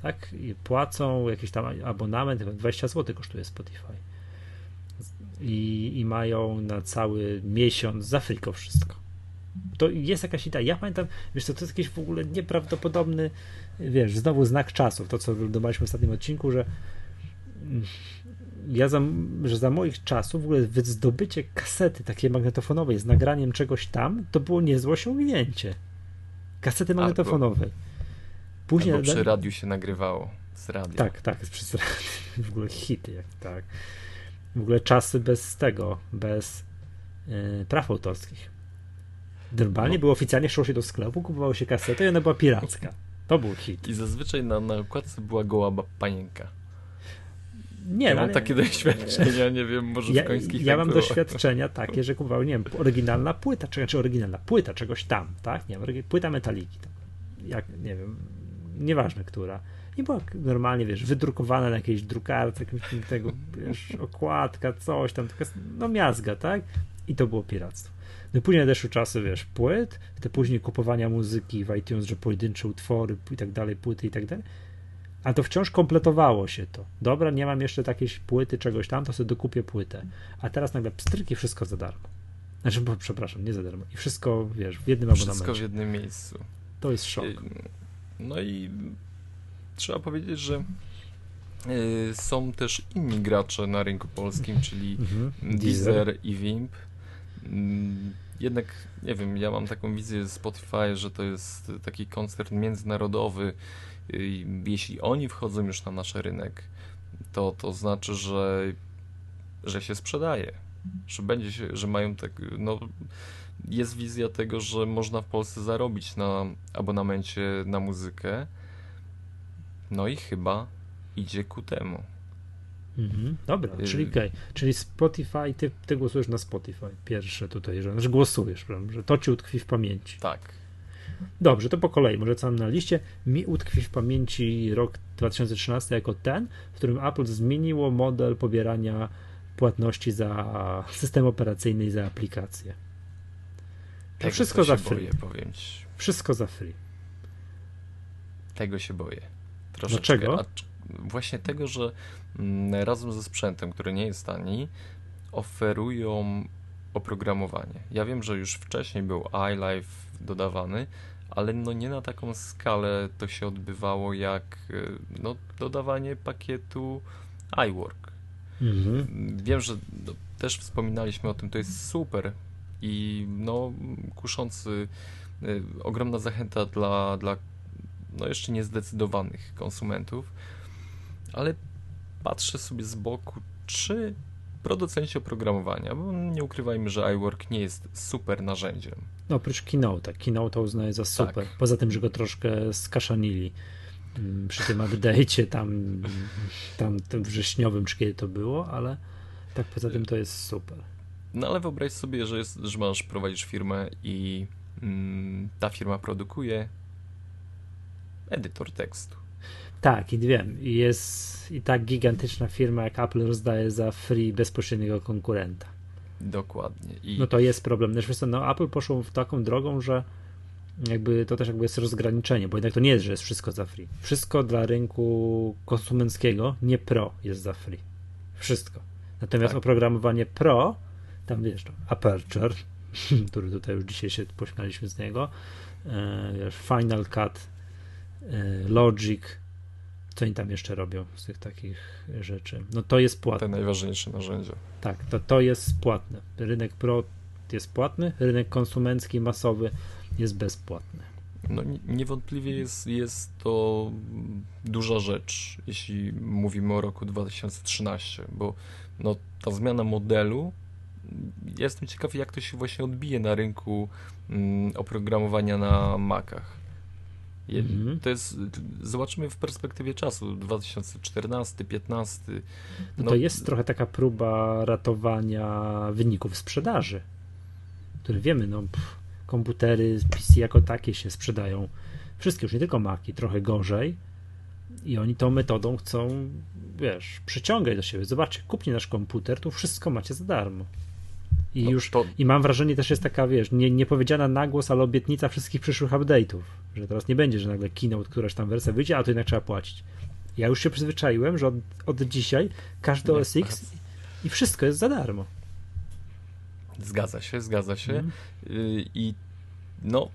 Tak? I płacą jakiś tam abonament, 20 zł kosztuje Spotify. I, i mają na cały miesiąc za friko wszystko. To jest jakaś idea. Ja pamiętam, wiesz co, to jest jakiś w ogóle nieprawdopodobny, wiesz, znowu znak czasów, to co wydobaliśmy w ostatnim odcinku, że ja za, że za moich czasów w ogóle zdobycie kasety takiej magnetofonowej z nagraniem czegoś tam, to było niezłe osiągnięcie. Kasety magnetofonowej. Później Albo przy radiu się nagrywało z radia. Tak, tak, przez radio. W ogóle hity, jak tak. W ogóle czasy bez tego, bez yy, praw autorskich. Normalnie no. było oficjalnie szło się do sklepu, kupowało się kasetę i ona była piracka. To był hit. I zazwyczaj na, na okładce była goła panienka. Nie, ja mam takie doświadczenia, nie wiem, może ja, w końskich Ja mam było. doświadczenia takie, że kupowałem, nie wiem, oryginalna płyta, czy, czy oryginalna płyta czegoś tam, tak? Nie wiem, płyta metaliki, jak, nie wiem, nieważne która. I była normalnie, wiesz, wydrukowana na jakiejś drukarce, jakimś tego, wiesz, okładka, coś tam, taka, no miazga, tak? I to było piractwo. No i później nadeszły czasy, wiesz, płyt, te później kupowania muzyki w iTunes, że pojedyncze utwory i tak dalej, płyty i tak dalej a to wciąż kompletowało się to. Dobra, nie mam jeszcze takiej płyty, czegoś tam, to sobie dokupię płytę. A teraz nagle pstryki, wszystko za darmo. Znaczy, bo, przepraszam, nie za darmo. I wszystko, wiesz, w jednym wszystko abonamencie. Wszystko w jednym miejscu. To jest szok. No i trzeba powiedzieć, że y, są też inni gracze na rynku polskim, czyli mhm. Deezer i Wimp. Mm, jednak, nie wiem, ja mam taką wizję Spotify, że to jest taki koncert międzynarodowy, jeśli oni wchodzą już na nasz rynek, to to znaczy, że, że się sprzedaje, że będzie się, że mają tak, no jest wizja tego, że można w Polsce zarobić na abonamencie na muzykę, no i chyba idzie ku temu. Mhm, dobra, y, czyli okay. czyli Spotify, ty, ty głosujesz na Spotify, pierwsze tutaj, że, że głosujesz, że to ci utkwi w pamięci. Tak, Dobrze, to po kolei, może co mam na liście. Mi utkwi w pamięci rok 2013 jako ten, w którym Apple zmieniło model pobierania płatności za system operacyjny i za aplikacje. To wszystko za free. Boję, powiem ci. Wszystko za free. Tego się boję. Troszeczkę. Dlaczego? właśnie tego, że mm, razem ze sprzętem, który nie jest tani, oferują oprogramowanie. Ja wiem, że już wcześniej był iLife dodawany, ale no nie na taką skalę to się odbywało jak y, no, dodawanie pakietu iWork. Mhm. Wiem, że no, też wspominaliśmy o tym, to jest super i no kuszący, y, ogromna zachęta dla, dla no jeszcze niezdecydowanych konsumentów, ale patrzę sobie z boku, czy producenci oprogramowania, bo nie ukrywajmy, że iWork nie jest super narzędziem. No oprócz Keynote. Keynote uznaję za super. Tak. Poza tym, że go troszkę skaszanili mm, przy tym update'cie tam, tam wrześniowym, czy kiedy to było, ale tak poza tym to jest super. No ale wyobraź sobie, że, jest, że masz, prowadzisz firmę i mm, ta firma produkuje edytor tekstu. Tak, i wiem. I jest i tak gigantyczna firma jak Apple rozdaje za free bezpośredniego konkurenta. Dokładnie. I... No to jest problem. Zresztą no, Apple poszło w taką drogą, że jakby to też jakby jest rozgraniczenie, bo jednak to nie jest, że jest wszystko za free. Wszystko dla rynku konsumenckiego, nie pro, jest za free. Wszystko. Natomiast tak. oprogramowanie pro, tam wiesz, Aperture, który tutaj już dzisiaj się pośmialiśmy z niego, wiesz, Final Cut, Logic, co oni tam jeszcze robią z tych takich rzeczy? No to jest płatne. Te najważniejsze narzędzia. Tak, to, to jest płatne. Rynek Pro jest płatny, rynek konsumencki, masowy jest bezpłatny. No niewątpliwie jest, jest to duża rzecz, jeśli mówimy o roku 2013, bo no, ta zmiana modelu, jestem ciekaw jak to się właśnie odbije na rynku mm, oprogramowania na Macach. Mhm. To jest, zobaczymy w perspektywie czasu, 2014, 2015. No, no to jest trochę taka próba ratowania wyników sprzedaży, które wiemy, no pff, komputery PC jako takie się sprzedają, wszystkie już nie tylko Maki, trochę gorzej i oni tą metodą chcą, wiesz, przyciągać do siebie. Zobaczcie, kupcie nasz komputer, tu wszystko macie za darmo. I no, już, to... i mam wrażenie, też jest taka, wiesz, nie, niepowiedziana na głos, ale obietnica wszystkich przyszłych update'ów, że teraz nie będzie, że nagle keynote, któraś tam wersja wyjdzie, a to jednak trzeba płacić. Ja już się przyzwyczaiłem, że od, od dzisiaj każdy OS X i wszystko jest za darmo. Zgadza się, zgadza się. Mm. I no,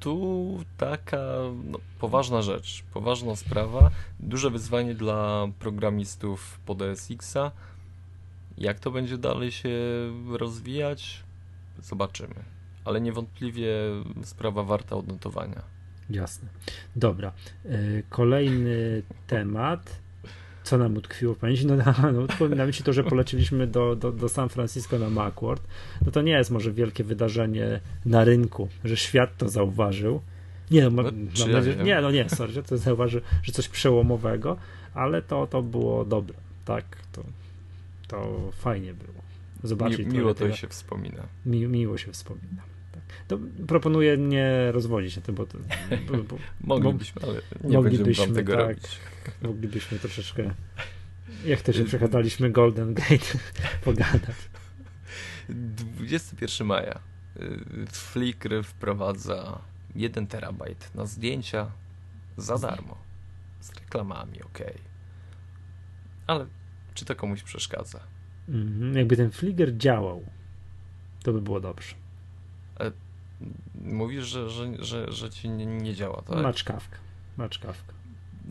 tu taka no, poważna rzecz, poważna sprawa, duże wyzwanie dla programistów pod OS-Xa jak to będzie dalej się rozwijać, zobaczymy. Ale niewątpliwie sprawa warta odnotowania. Jasne. Dobra. E, kolejny temat. Co nam utkwiło w pamięci? No, no utkwiło mi się to, że poleciliśmy do, do, do San Francisco na Macworld. No to nie jest może wielkie wydarzenie na rynku, że świat to zauważył. Nie, no, no, no ja nie, no nie, sorry, że to zauważył, że coś przełomowego, ale to, to było dobre. Tak, to to fajnie było. Zobaczyć Mi, miło to, się wspomina. Mi, miło się wspomina. Tak. To proponuję nie rozwodzić się tym, bo, to, bo, bo moglibyśmy, ale nie moglibyśmy, tego tak, robić. Moglibyśmy troszeczkę, jak to się przechadzaliśmy Golden Gate, pogadać. 21 maja. Y, Flickr wprowadza 1 terabajt na zdjęcia za darmo. Z reklamami, ok. Ale czy to komuś przeszkadza? Mhm. Jakby ten flicker działał, to by było dobrze. E, mówisz, że, że, że, że ci nie, nie działa, tak? Maczkawka. Maczkawka.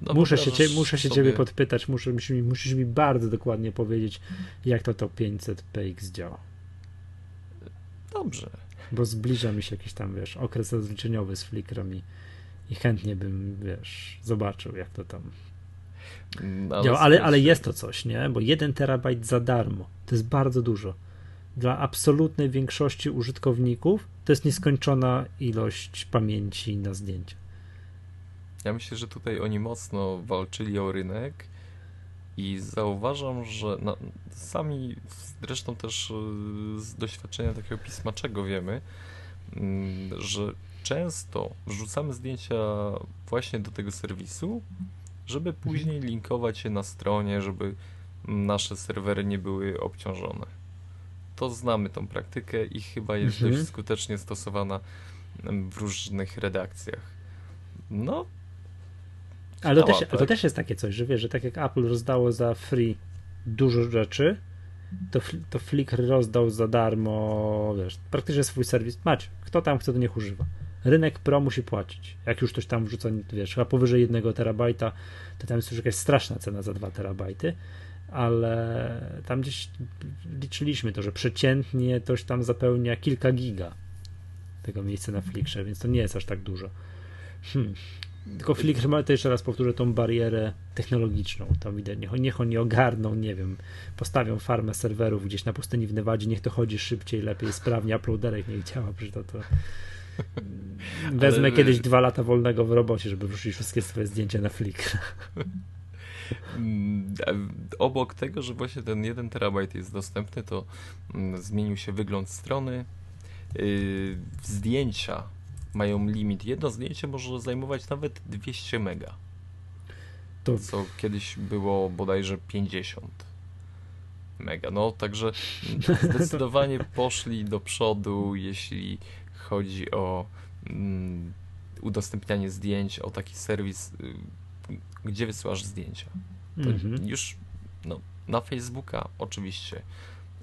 No muszę się, cie, muszę się sobie... ciebie podpytać, muszę, musisz, mi, musisz mi bardzo dokładnie powiedzieć, jak to to 500 PX działa. Dobrze. Bo zbliża mi się jakiś tam, wiesz, okres rozliczeniowy z Flickrem i, i chętnie bym, wiesz, zobaczył, jak to tam Mm, ale, ale, ale jest to coś, nie? Bo 1 terabajt za darmo to jest bardzo dużo. Dla absolutnej większości użytkowników to jest nieskończona ilość pamięci na zdjęcia. Ja myślę, że tutaj oni mocno walczyli o rynek i zauważam, że no, sami zresztą też e, z doświadczenia takiego pismaczego wiemy, mm, że często wrzucamy zdjęcia właśnie do tego serwisu, żeby później linkować się na stronie, żeby nasze serwery nie były obciążone. To znamy tą praktykę i chyba jest mhm. dość skutecznie stosowana w różnych redakcjach. No. Ale to też, tak. to też jest takie coś, że wiesz, że tak jak Apple rozdało za free dużo rzeczy, to, to Flickr rozdał za darmo, wiesz, praktycznie swój serwis. Macie, kto tam chce, to niech używa rynek pro musi płacić. Jak już ktoś tam wrzuca, wiesz, chyba powyżej 1 terabajta, to tam jest już jakaś straszna cena za 2 terabajty, ale tam gdzieś liczyliśmy to, że przeciętnie ktoś tam zapełnia kilka giga tego miejsca na Flickrze, więc to nie jest aż tak dużo. Hmm. Tylko Flickr ma, to jeszcze raz powtórzę, tą barierę technologiczną. Tam widać, niech, niech oni ogarną, nie wiem, postawią farmę serwerów gdzieś na pustyni w Nevadzie, niech to chodzi szybciej, lepiej, sprawnie, uploaderek niech działa, przecież to, to Wezmę Ale... kiedyś dwa lata wolnego w robocie, żeby wrzucić wszystkie swoje zdjęcia na Flickr. Mm, obok tego, że właśnie ten 1 terabajt jest dostępny, to mm, zmienił się wygląd strony. Y, zdjęcia mają limit. Jedno zdjęcie może zajmować nawet 200 mega. To... Co kiedyś było bodajże 50 mega. No, także zdecydowanie poszli do przodu, jeśli chodzi o mm, udostępnianie zdjęć, o taki serwis, y, gdzie wysyłasz zdjęcia. Mhm. Już no, na Facebooka oczywiście,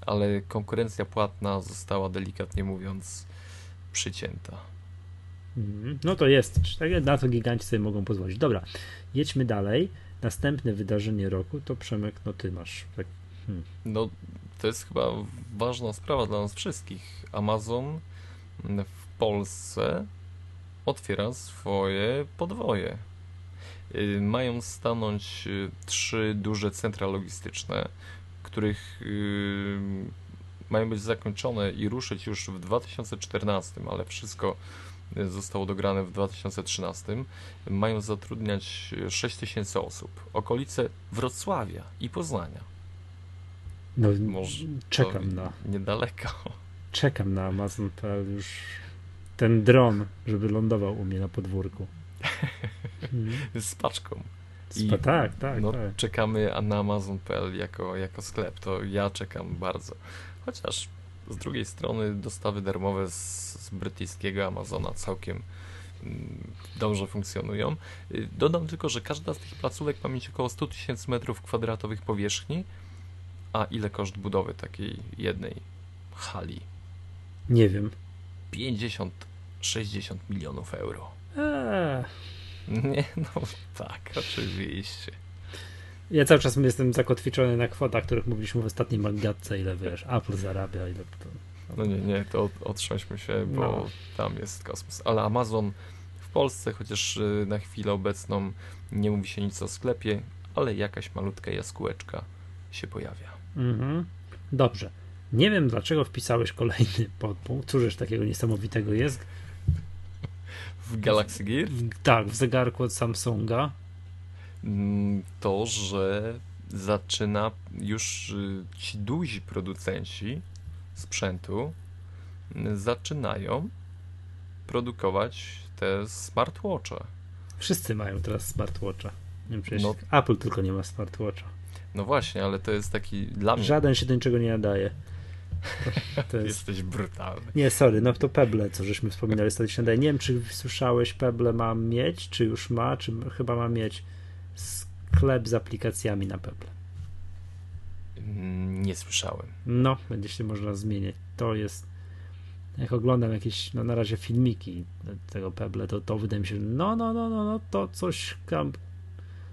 ale konkurencja płatna została delikatnie mówiąc przycięta. Mhm. No to jest, tak na to giganci sobie mogą pozwolić. Dobra, jedźmy dalej. Następne wydarzenie roku to Przemek, no ty masz. Tak, hmm. No to jest chyba ważna sprawa dla nas wszystkich. Amazon w Polsce otwiera swoje podwoje. Y, mają stanąć y, trzy duże centra logistyczne, których y, mają być zakończone i ruszyć już w 2014, ale wszystko zostało dograne w 2013. Mają zatrudniać 6 tysięcy osób. Okolice Wrocławia i Poznania. No, Może czekam na. Niedaleko. Czekam na Amazon.pl już ten dron, żeby lądował u mnie na podwórku. Z paczką. I, tak, tak, no, tak. Czekamy na Amazon.pl jako, jako sklep. To ja czekam bardzo. Chociaż z drugiej strony dostawy darmowe z, z brytyjskiego Amazona całkiem mm, dobrze funkcjonują. Y, dodam tylko, że każda z tych placówek ma mieć około 100 tysięcy metrów kwadratowych powierzchni. A ile koszt budowy takiej jednej hali? Nie wiem. 50-60 milionów euro. Eee. Nie, no tak, oczywiście. Ja cały czas jestem zakotwiczony na kwotach, których mówiliśmy w ostatniej mangatce, ile wiesz, Apple zarabia, ile to... No nie, nie, to otrząśmy się, bo no. tam jest kosmos. Ale Amazon w Polsce, chociaż y, na chwilę obecną nie mówi się nic o sklepie, ale jakaś malutka jaskółeczka się pojawia. Mhm. Dobrze. Nie wiem, dlaczego wpisałeś kolejny podpunkt. Cóżeż takiego niesamowitego jest? W Galaxy Gear? Tak, w zegarku od Samsunga. Mm, to, że zaczyna już y, ci duzi producenci sprzętu y, zaczynają produkować te smartwatche. Wszyscy mają teraz smartwatcha. Nie wiem, no, Apple tylko nie ma smartwatcha. No właśnie, ale to jest taki dla mnie. Żaden się do niczego nie nadaje. To, jest... Jesteś brutalny. Nie, sorry, no to Pebble, co żeśmy wspominali, daje. Nie wiem, czy słyszałeś, Pebble ma mieć, czy już ma, czy chyba ma mieć sklep z aplikacjami na Pebble. Mm, nie słyszałem. No, będzie się można zmieniać. To jest. Jak oglądam jakieś, no na razie filmiki tego Pebble, to, to wydaje mi się, no, no, no, no, no to coś tam,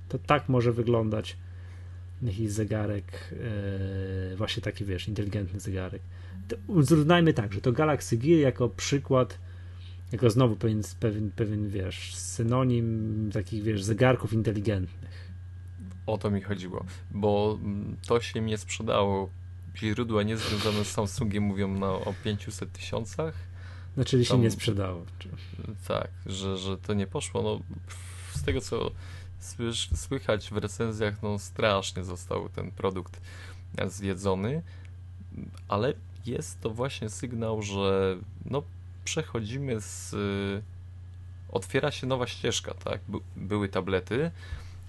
to tak może wyglądać jakiś zegarek, yy, właśnie taki, wiesz, inteligentny zegarek. zrównajmy tak, że to Galaxy Gear jako przykład, jako znowu pewien, pewien, pewien, wiesz, synonim takich, wiesz, zegarków inteligentnych. O to mi chodziło, bo to się nie sprzedało. Źródła niezwiązane z Samsungiem mówią na, o 500 tysiącach. No, czyli się nie sprzedało. Tak, że, że to nie poszło. No, z tego co słychać w recenzjach, no strasznie został ten produkt zjedzony, ale jest to właśnie sygnał, że no przechodzimy z... otwiera się nowa ścieżka, tak? By, były tablety,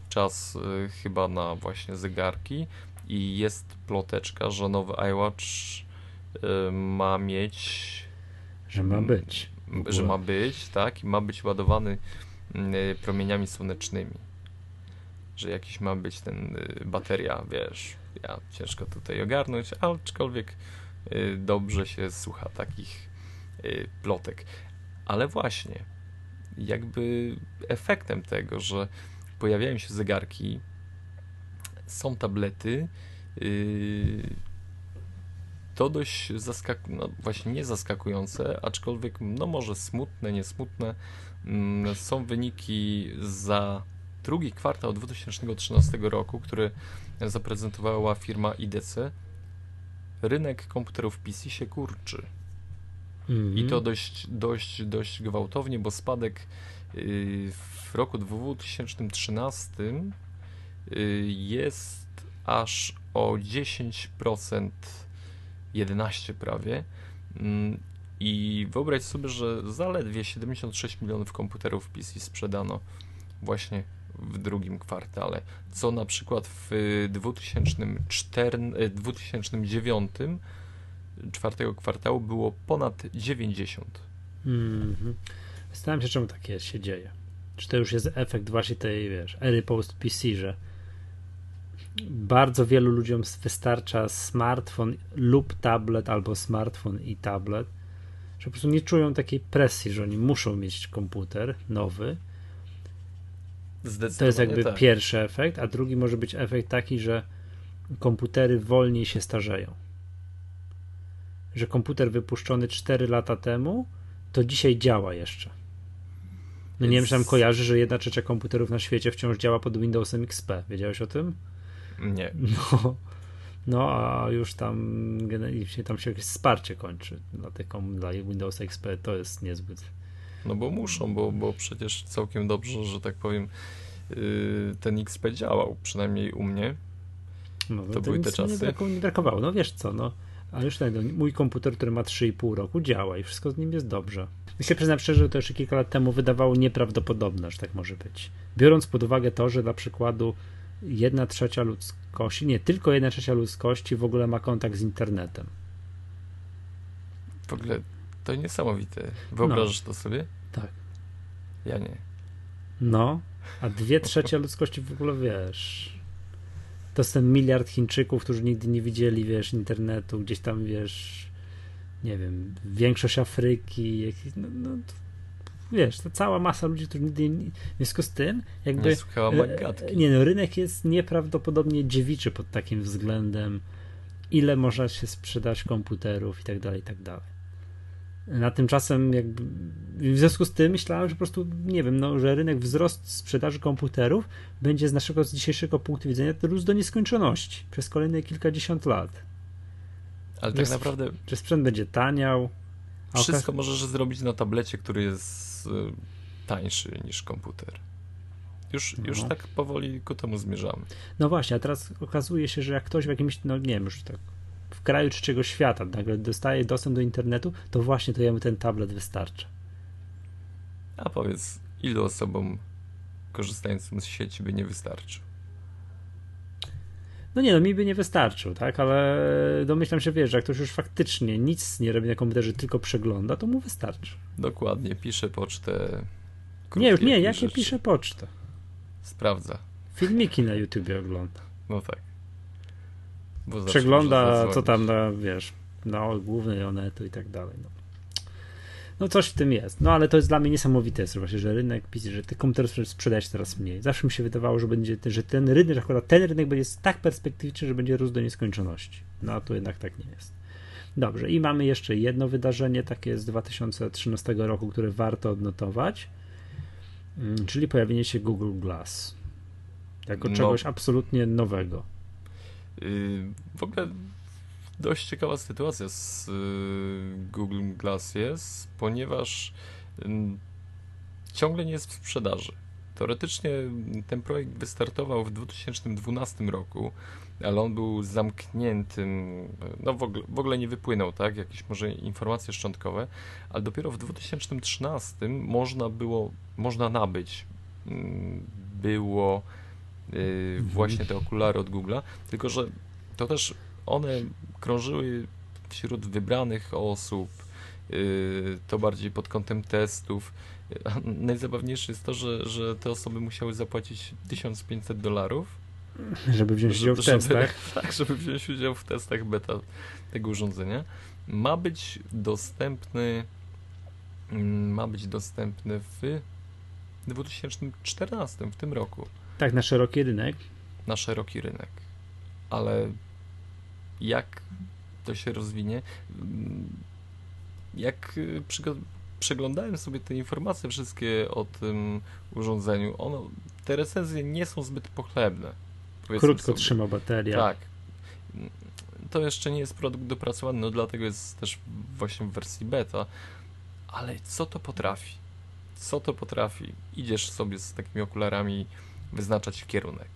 czas y, chyba na właśnie zegarki i jest ploteczka, że nowy iWatch y, ma mieć... Że ma być. Że ma być, tak? I ma być ładowany y, promieniami słonecznymi że jakiś ma być ten y, bateria, wiesz, ja ciężko tutaj ogarnąć, aczkolwiek y, dobrze się słucha takich y, plotek. Ale właśnie, jakby efektem tego, że pojawiają się zegarki, są tablety, to dość zaskakujące, no właśnie nie zaskakujące, aczkolwiek no może smutne, niesmutne. Mm, są wyniki za drugi kwartał 2013 roku, który zaprezentowała firma IDC, rynek komputerów PC się kurczy. Mm. I to dość, dość, dość gwałtownie, bo spadek y, w roku 2013 y, jest aż o 10%, 11 prawie. Mm, I wyobraź sobie, że zaledwie 76 milionów komputerów PC sprzedano właśnie w drugim kwartale, co na przykład w 2004, 2009 czwartego kwartału było ponad 90. Mm -hmm. Zastanawiam się, czemu takie się dzieje. Czy to już jest efekt właśnie tej, wiesz, ery post-PC, że bardzo wielu ludziom wystarcza smartfon lub tablet, albo smartfon i tablet, Że po prostu nie czują takiej presji, że oni muszą mieć komputer nowy. To jest jakby tak. pierwszy efekt, a drugi może być efekt taki, że komputery wolniej się starzeją. Że komputer wypuszczony 4 lata temu, to dzisiaj działa jeszcze. No nie wiem, czy tam kojarzy, że jedna trzecia komputerów na świecie wciąż działa pod Windowsem XP. Wiedziałeś o tym? Nie. No, no a już tam, tam się jakieś wsparcie kończy dla, tych, dla Windowsa XP. To jest niezbyt. No bo muszą, bo, bo przecież całkiem dobrze, że tak powiem, yy, ten XP działał, przynajmniej u mnie. No, to, były te czasy. Nie, nie brakowało. No wiesz co, no. Ale już tak, no, mój komputer, który ma 3,5 roku, działa i wszystko z nim jest dobrze. Myślę, przyznam szczerze, że to jeszcze kilka lat temu wydawało nieprawdopodobne, że tak może być. Biorąc pod uwagę to, że dla przykładu jedna trzecia ludzkości, nie, tylko jedna trzecia ludzkości w ogóle ma kontakt z internetem. W ogóle to niesamowite. Wyobrażasz no. to sobie? Tak. Ja nie. No, a dwie trzecie ludzkości w ogóle wiesz. To jest ten miliard Chińczyków, którzy nigdy nie widzieli, wiesz, internetu, gdzieś tam, wiesz, nie wiem, większość Afryki, no, no, wiesz, to cała masa ludzi, którzy nigdy nie, w związku z tym, jakby, nie, słuchała e, nie no, rynek jest nieprawdopodobnie dziewiczy pod takim względem, ile można się sprzedać komputerów i tak dalej, i tak dalej. Na tymczasem jakby w związku z tym myślałem, że po prostu nie wiem, no, że rynek wzrost sprzedaży komputerów będzie z naszego z dzisiejszego punktu widzenia rósł do nieskończoności przez kolejne kilkadziesiąt lat. Ale tak naprawdę. Czy sprzęt będzie taniał? Wszystko okaz... możesz zrobić na tablecie, który jest y, tańszy niż komputer. Już, no. już tak powoli ku temu zmierzamy. No właśnie, a teraz okazuje się, że jak ktoś w jakimś, no nie wiem, już tak w kraju trzeciego świata nagle dostaje dostęp do internetu, to właśnie to jemu ten tablet wystarcza. A powiedz, ilu osobom korzystającym z sieci by nie wystarczył? No nie, no mi by nie wystarczył, tak, ale domyślam się, wiesz, że jak ktoś już faktycznie nic nie robi na komputerze, tylko przegląda, to mu wystarczy. Dokładnie, pisze pocztę. Nie, już nie, jakie pisze pocztę? Sprawdza. Filmiki na YouTubie ogląda. No tak. Przegląda, co tam na, wiesz, na głównej onetu i tak dalej. No. no coś w tym jest. No ale to jest dla mnie niesamowite jest właśnie, że rynek pisze, że tych komputerów sprzedaje się teraz mniej. Zawsze mi się wydawało, że będzie, że ten rynek, że akurat ten rynek będzie tak perspektywiczny, że będzie rósł do nieskończoności. No a tu jednak tak nie jest. Dobrze, i mamy jeszcze jedno wydarzenie, takie z 2013 roku, które warto odnotować, mm, czyli pojawienie się Google Glass. Jako no. czegoś absolutnie nowego. Yy, w ogóle dość ciekawa sytuacja z yy, Google Glass jest, ponieważ yy, ciągle nie jest w sprzedaży. Teoretycznie ten projekt wystartował w 2012 roku, ale on był zamkniętym, no w ogóle, w ogóle nie wypłynął, tak? Jakieś może informacje szczątkowe, ale dopiero w 2013 można było, można nabyć, było yy, właśnie te okulary od Google'a, tylko że to też one krążyły wśród wybranych osób, yy, to bardziej pod kątem testów. Najzabawniejsze jest to, że, że te osoby musiały zapłacić 1500 dolarów. Żeby wziąć udział w testach. Tak, żeby wziąć udział w testach beta tego urządzenia. Ma być dostępny mm, ma być dostępny w 2014, w tym roku. Tak, na szeroki rynek. Na szeroki rynek. Ale jak to się rozwinie? Jak przeglądałem sobie te informacje wszystkie o tym urządzeniu, ono, te recenzje nie są zbyt pochlebne. Krótko sobie. trzyma bateria. Tak. To jeszcze nie jest produkt dopracowany, no dlatego jest też właśnie w wersji beta. Ale co to potrafi? Co to potrafi? Idziesz sobie z takimi okularami wyznaczać kierunek.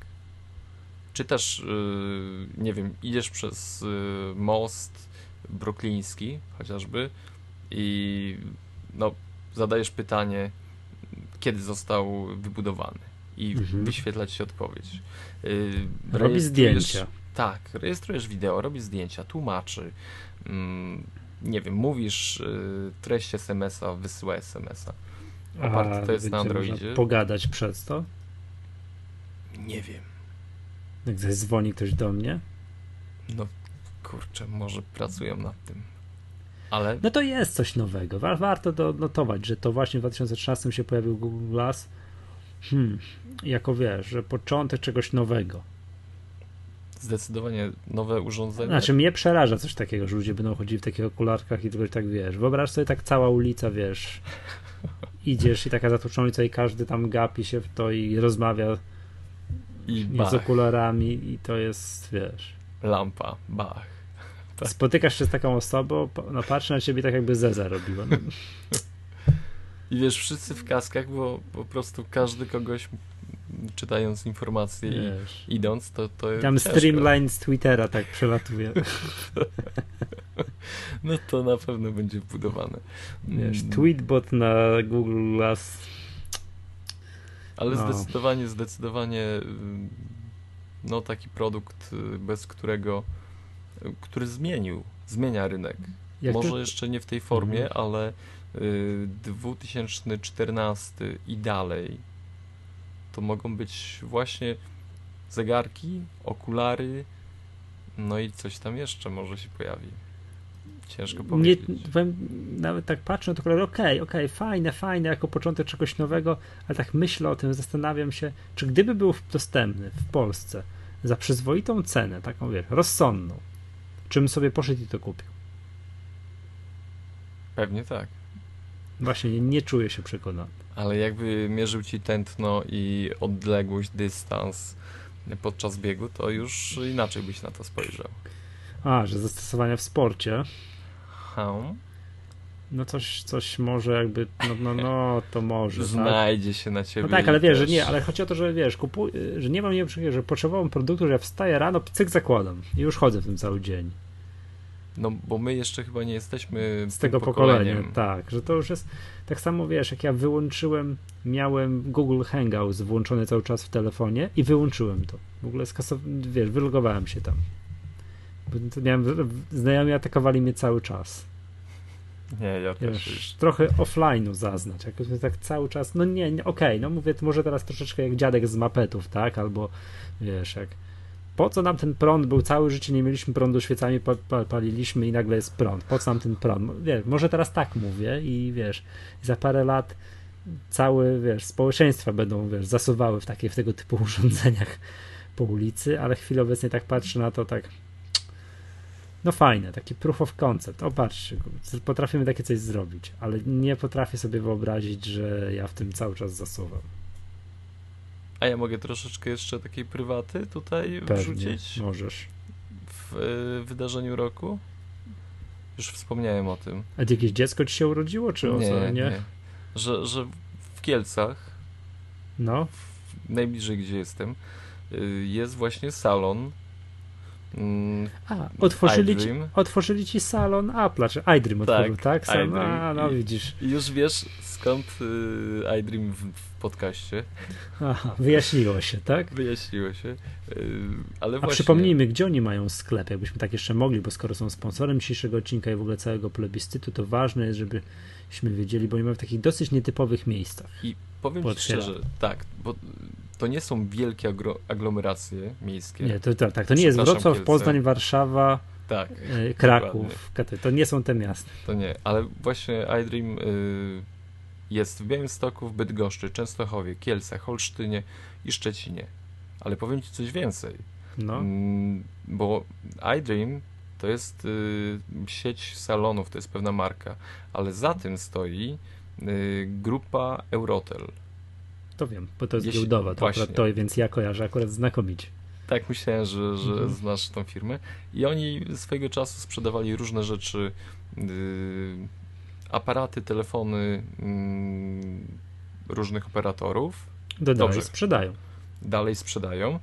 Czy też, yy, nie wiem, idziesz przez yy, most brukliński chociażby i no, zadajesz pytanie, kiedy został wybudowany i mhm. wyświetla ci się odpowiedź. Yy, Robi zdjęcia. Tak, rejestrujesz wideo, robisz zdjęcia, tłumaczy, mm, nie wiem, mówisz y, treść SMS-a, wysyła SMS-a. Oparte to jest na Androidzie. Pogadać przez to? Nie wiem. Jak zadzwoni ktoś do mnie? No kurczę, może pracują nad tym. Ale No to jest coś nowego. Wa- Warto donotować, że to właśnie w 2013 się pojawił Google Glass. Hmm, jako wiesz, że początek czegoś nowego. zdecydowanie nowe urządzenie. Znaczy mnie przeraża coś takiego, że ludzie będą chodzili w takich okularkach i tylko tak wiesz. Wyobraź sobie tak cała ulica, wiesz. Idziesz i taka zatłuczona ulica i każdy tam gapi się w to i rozmawia I z okularami i to jest, wiesz. lampa, bach. Tak. Spotykasz się z taką osobą, no patrzy na ciebie tak jakby Zeza robiła. No, I wiesz, wszyscy w kaskach, bo po prostu każdy kogoś czytając informacje i idąc, to, to Tam ciężko. streamline z Twittera tak przelatuje. No to na pewno będzie wbudowane. Wiesz, Mm, tweetbot na Google Glass. Ale no. zdecydowanie, zdecydowanie no taki produkt, y, bez którego, y, który zmienił, zmienia rynek. Jak Może ty- jeszcze nie w tej formie, Mhm. ale y, 2014 i dalej to mogą być właśnie zegarki, okulary, no i coś tam jeszcze może się pojawi. Ciężko nie, powiedzieć. powiem, nawet tak patrzę, to kolor, okej, okej, fajne, fajne, jako początek czegoś nowego, ale tak myślę o tym, zastanawiam się, czy gdyby był dostępny w Polsce za przyzwoitą cenę, taką wiesz, rozsądną, czym sobie poszedł i to kupił. Pewnie tak. Właśnie nie, nie czuję się przekonany. Ale jakby mierzył ci tętno i odległość, dystans podczas biegu, to już inaczej byś na to spojrzał. A, że zastosowania w sporcie, Hmm. no coś, coś może jakby, no, no, no to może, tak? Znajdzie się na ciebie. No tak, ale wiesz, że też- nie, ale chodzi o to, że wiesz, kupuj, że nie mam nie wiem, że potrzebowałem produktu, że ja wstaję rano, cyk zakładam i już chodzę w tym cały dzień. No bo my jeszcze chyba nie jesteśmy Z tego pokolenia, pokoleniem. tak, że to już jest, tak samo wiesz, jak ja wyłączyłem, miałem Google Hangouts włączony cały czas w telefonie i wyłączyłem to. W ogóle skasowałem, wiesz, wylogowałem się tam. Miałem, znajomi atakowali mnie cały czas. Nie, ja też Wiesz, trochę offline'u zaznać, jakoś tak cały czas, no nie, nie okej, no mówię, może teraz troszeczkę jak dziadek z mapetów, tak, albo wiesz, jak po co nam ten prąd? Był, całe życie nie mieliśmy prądu, świecami pa, pa, paliliśmy i nagle jest prąd, po co nam ten prąd, wiesz, może teraz tak mówię i wiesz, za parę lat całe, wiesz, społeczeństwa będą, wiesz, zasuwały w takie, w tego typu urządzeniach po ulicy, ale chwilę obecnie tak patrzę na to, tak no fajne, taki proof of concept. O patrzcie, potrafimy takie coś zrobić, ale nie potrafię sobie wyobrazić, że ja w tym cały czas zasuwam. A ja mogę troszeczkę jeszcze takiej prywaty tutaj Pewnie, wrzucić możesz. w y, wydarzeniu roku? Już wspomniałem o tym. A jakieś dziecko ci się urodziło, czy o co? Nie? Że, że w Kielcach, No, najbliżej gdzie jestem, y, jest właśnie salon. Mm, a, otworzyli ci, otworzyli ci salon Apple, czy iDream otworzył, tak? IDream. a, no widzisz. I już wiesz skąd y, iDream w, w podcaście. Aha, wyjaśniło się, tak? Wyjaśniło się. Y, ale A właśnie. przypomnijmy, gdzie oni mają sklep, jakbyśmy tak jeszcze mogli, bo skoro są sponsorem dzisiejszego odcinka i w ogóle całego plebiscytu, to ważne jest, żebyśmy wiedzieli, bo oni mają w takich dosyć nietypowych miejscach. I powiem ci szczerze, tak, bo to nie są wielkie aglomeracje miejskie. Nie, to, to, tak, to nie jest Wrocław, Kielce. Poznań, Warszawa, Tak, e, Kraków, Katy- to nie są te miasta. to nie, ale właśnie iDream y, jest w Białymstoku, w Bydgoszczy, Częstochowie, Kielcach, Holsztynie i Szczecinie. Ale powiem ci coś więcej, No, Mm, bo iDream to jest y, sieć salonów, to jest pewna marka, ale za tym stoi y, grupa Eurotel. To wiem, bo to jest Jeśli- giełdowa, to, właśnie. to, więc ja kojarzę akurat znakomicie. Tak myślałem, że, że Mhm. znasz tą firmę. I oni swojego czasu sprzedawali różne rzeczy, yy, aparaty, telefony yy, różnych operatorów. Dodaję, Dobrze. sprzedają. Dalej sprzedają.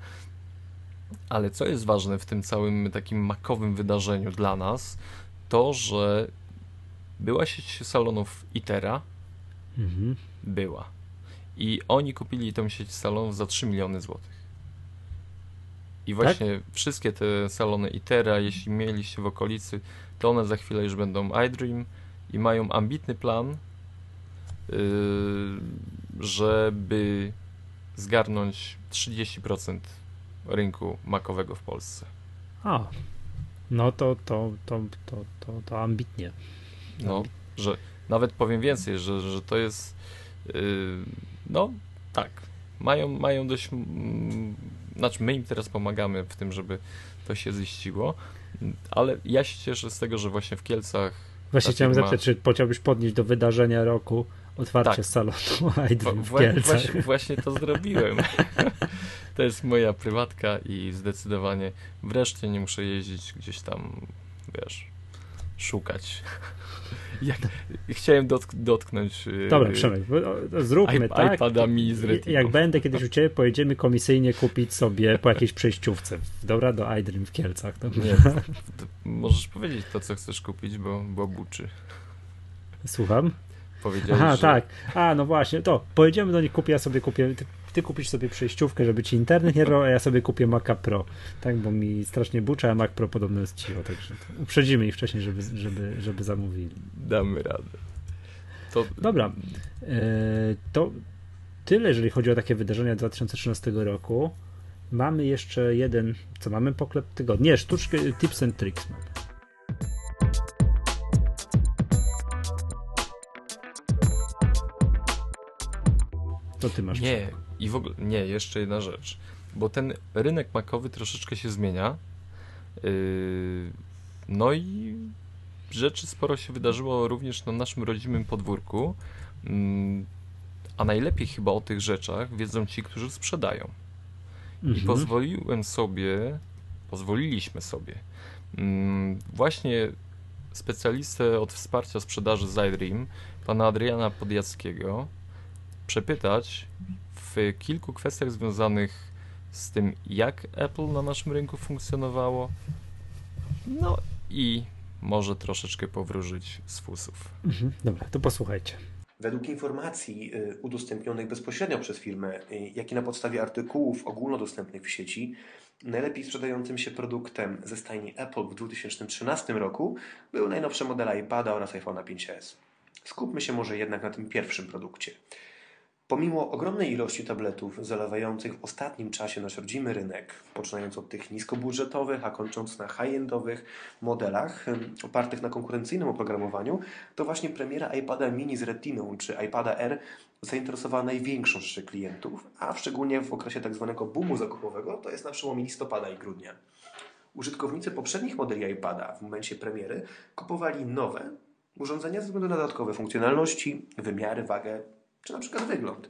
Ale co jest ważne w tym całym takim makowym wydarzeniu dla nas, to, że była sieć salonów Itera, Mhm. była. I oni kupili tę sieć salonów za 3 miliony złotych. I właśnie wszystkie te salony Itera, jeśli mieliście w okolicy, to one za chwilę już będą iDream i mają ambitny plan, yy, żeby zgarnąć 30% rynku makowego w Polsce. A, no to, to, to, to, to, to ambitnie. No, że nawet powiem więcej, że, że to jest yy, no tak, mają, mają dość mm, znaczy my im teraz pomagamy w tym, żeby to się ziściło, ale ja się cieszę z tego, że właśnie w Kielcach Właśnie chciałem firma... zapytać, czy chciałbyś podnieść do wydarzenia roku otwarcie tak. salonu Aydrin w Kielcach. Właśnie, właśnie to zrobiłem. to jest moja prywatka i zdecydowanie wreszcie nie muszę jeździć gdzieś tam, wiesz, szukać. Jak, chciałem dotk dotknąć. Y, Dobra, Przemek, zróbmy tak. iPada z Jak będę kiedyś u Ciebie, pojedziemy komisyjnie kupić sobie po jakiejś przejściówce. Dobra, do iDream w Kielcach. To... Nie, możesz powiedzieć to, co chcesz kupić, bo, bo buczy. Słucham? Powiedziałeś, Aha, że... tak. A, no właśnie, to pojedziemy do nich, kupię, ja sobie kupię ty kupisz sobie przejściówkę, żeby ci internet nie rwał, a ja sobie kupię Maca Pro. Tak, bo mi strasznie bucza, a Mac Pro podobno jest cicho, także uprzedzimy ich wcześniej, żeby, żeby, żeby zamówili. Damy radę. To... Dobra. E, to tyle, jeżeli chodzi o takie wydarzenia 2013 roku. Mamy jeszcze jeden, co mamy poklep tygodnia. Nie, sztuczkę tips and tricks. To ty masz. Nie, i w ogóle, nie, jeszcze jedna rzecz, bo ten rynek makowy troszeczkę się zmienia. Yy, no i rzeczy sporo się wydarzyło również na naszym rodzimym podwórku. Yy, a najlepiej chyba o tych rzeczach wiedzą ci, którzy sprzedają. Mhm. I pozwoliłem sobie, pozwoliliśmy sobie, yy, właśnie specjalistę od wsparcia sprzedaży Zydream, pana Adriana Podjackiego, przepytać, w kilku kwestiach związanych z tym, jak Apple na naszym rynku funkcjonowało. No i może troszeczkę powróżyć z fusów. Mhm, dobra, to posłuchajcie. Według informacji y, udostępnionych bezpośrednio przez firmę, y, jak i na podstawie artykułów ogólnodostępnych w sieci, najlepiej sprzedającym się produktem ze stajni Apple w 2013 roku były najnowsze modele iPada oraz iPhone'a 5s. Skupmy się może jednak na tym pierwszym produkcie. Pomimo ogromnej ilości tabletów zalewających w ostatnim czasie nasz rodzimy rynek, poczynając od tych niskobudżetowych, a kończąc na high-endowych modelach opartych na konkurencyjnym oprogramowaniu, to właśnie premiera iPada mini z Retiną czy iPada R zainteresowała największą rzeszę klientów, a szczególnie w okresie tzw. Tak boomu zakupowego, to jest na przełomie listopada i grudnia. Użytkownicy poprzednich modeli iPada w momencie premiery kupowali nowe urządzenia ze względu na dodatkowe funkcjonalności, wymiary, wagę czy na przykład wygląd.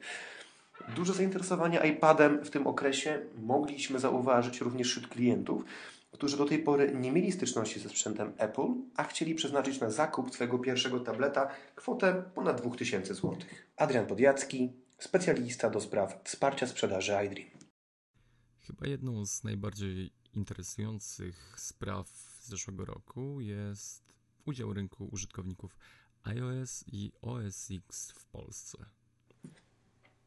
Duże zainteresowanie iPadem w tym okresie mogliśmy zauważyć również wśród klientów, którzy do tej pory nie mieli styczności ze sprzętem Apple, a chcieli przeznaczyć na zakup swojego pierwszego tableta kwotę ponad 2000 zł. Adrian Podjacki, specjalista do spraw wsparcia sprzedaży iDream. Chyba jedną z najbardziej interesujących spraw z zeszłego roku jest udział rynku użytkowników iOS i OS X w Polsce.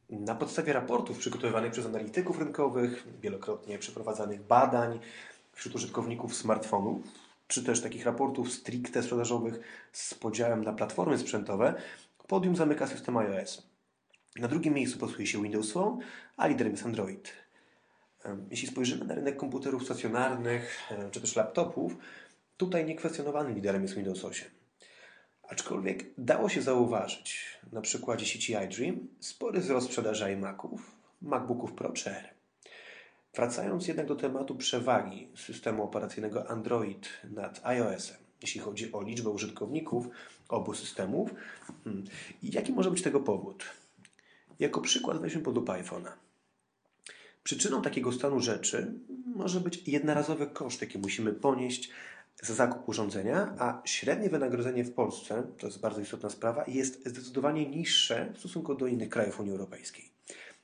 Na podstawie raportów przygotowywanych przez analityków rynkowych, wielokrotnie przeprowadzanych badań wśród użytkowników smartfonów, czy też takich raportów stricte sprzedażowych z podziałem na platformy sprzętowe, podium zamyka system iOS. Na drugim miejscu plasuje się Windows Phone, a liderem jest Android. Jeśli spojrzymy na rynek komputerów stacjonarnych czy też laptopów, tutaj niekwestionowanym liderem jest Windows 8. Aczkolwiek dało się zauważyć na przykładzie sieci iDream spory wzrost sprzedaży iMaców, MacBooków Pro czy. Wracając jednak do tematu przewagi systemu operacyjnego Android nad iOS-em, jeśli chodzi o liczbę użytkowników obu systemów, hmm, jaki może być tego powód? Jako przykład weźmy pod lupę iPhone'a. Przyczyną takiego stanu rzeczy może być jednorazowy koszt, jaki musimy ponieść za zakup urządzenia, a średnie wynagrodzenie w Polsce, to jest bardzo istotna sprawa, jest zdecydowanie niższe w stosunku do innych krajów Unii Europejskiej.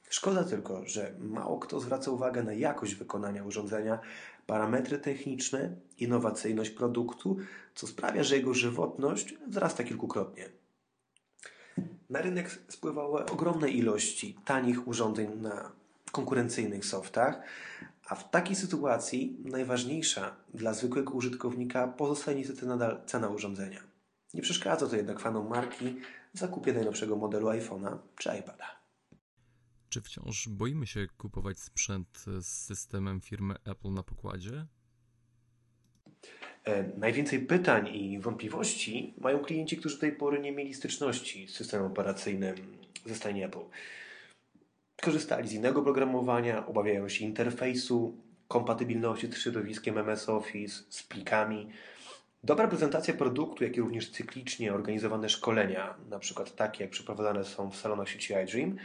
Szkoda tylko, że mało kto zwraca uwagę na jakość wykonania urządzenia, parametry techniczne, innowacyjność produktu, co sprawia, że jego żywotność wzrasta kilkukrotnie. Na rynek spływały ogromne ilości tanich urządzeń na konkurencyjnych softach, a w takiej sytuacji najważniejsza dla zwykłego użytkownika pozostaje niestety nadal cena urządzenia. Nie przeszkadza to jednak fanom marki w zakupie najnowszego modelu iPhone'a czy iPada. Czy wciąż boimy się kupować sprzęt z systemem firmy Apple na pokładzie? E, najwięcej pytań i wątpliwości mają klienci, którzy do tej pory nie mieli styczności z systemem operacyjnym ze strony Apple. Korzystali z innego programowania, obawiają się interfejsu, kompatybilności z środowiskiem MS Office, z plikami. Dobra prezentacja produktu, jak i również cyklicznie organizowane szkolenia, na przykład takie jak przeprowadzane są w salonach sieci iDream,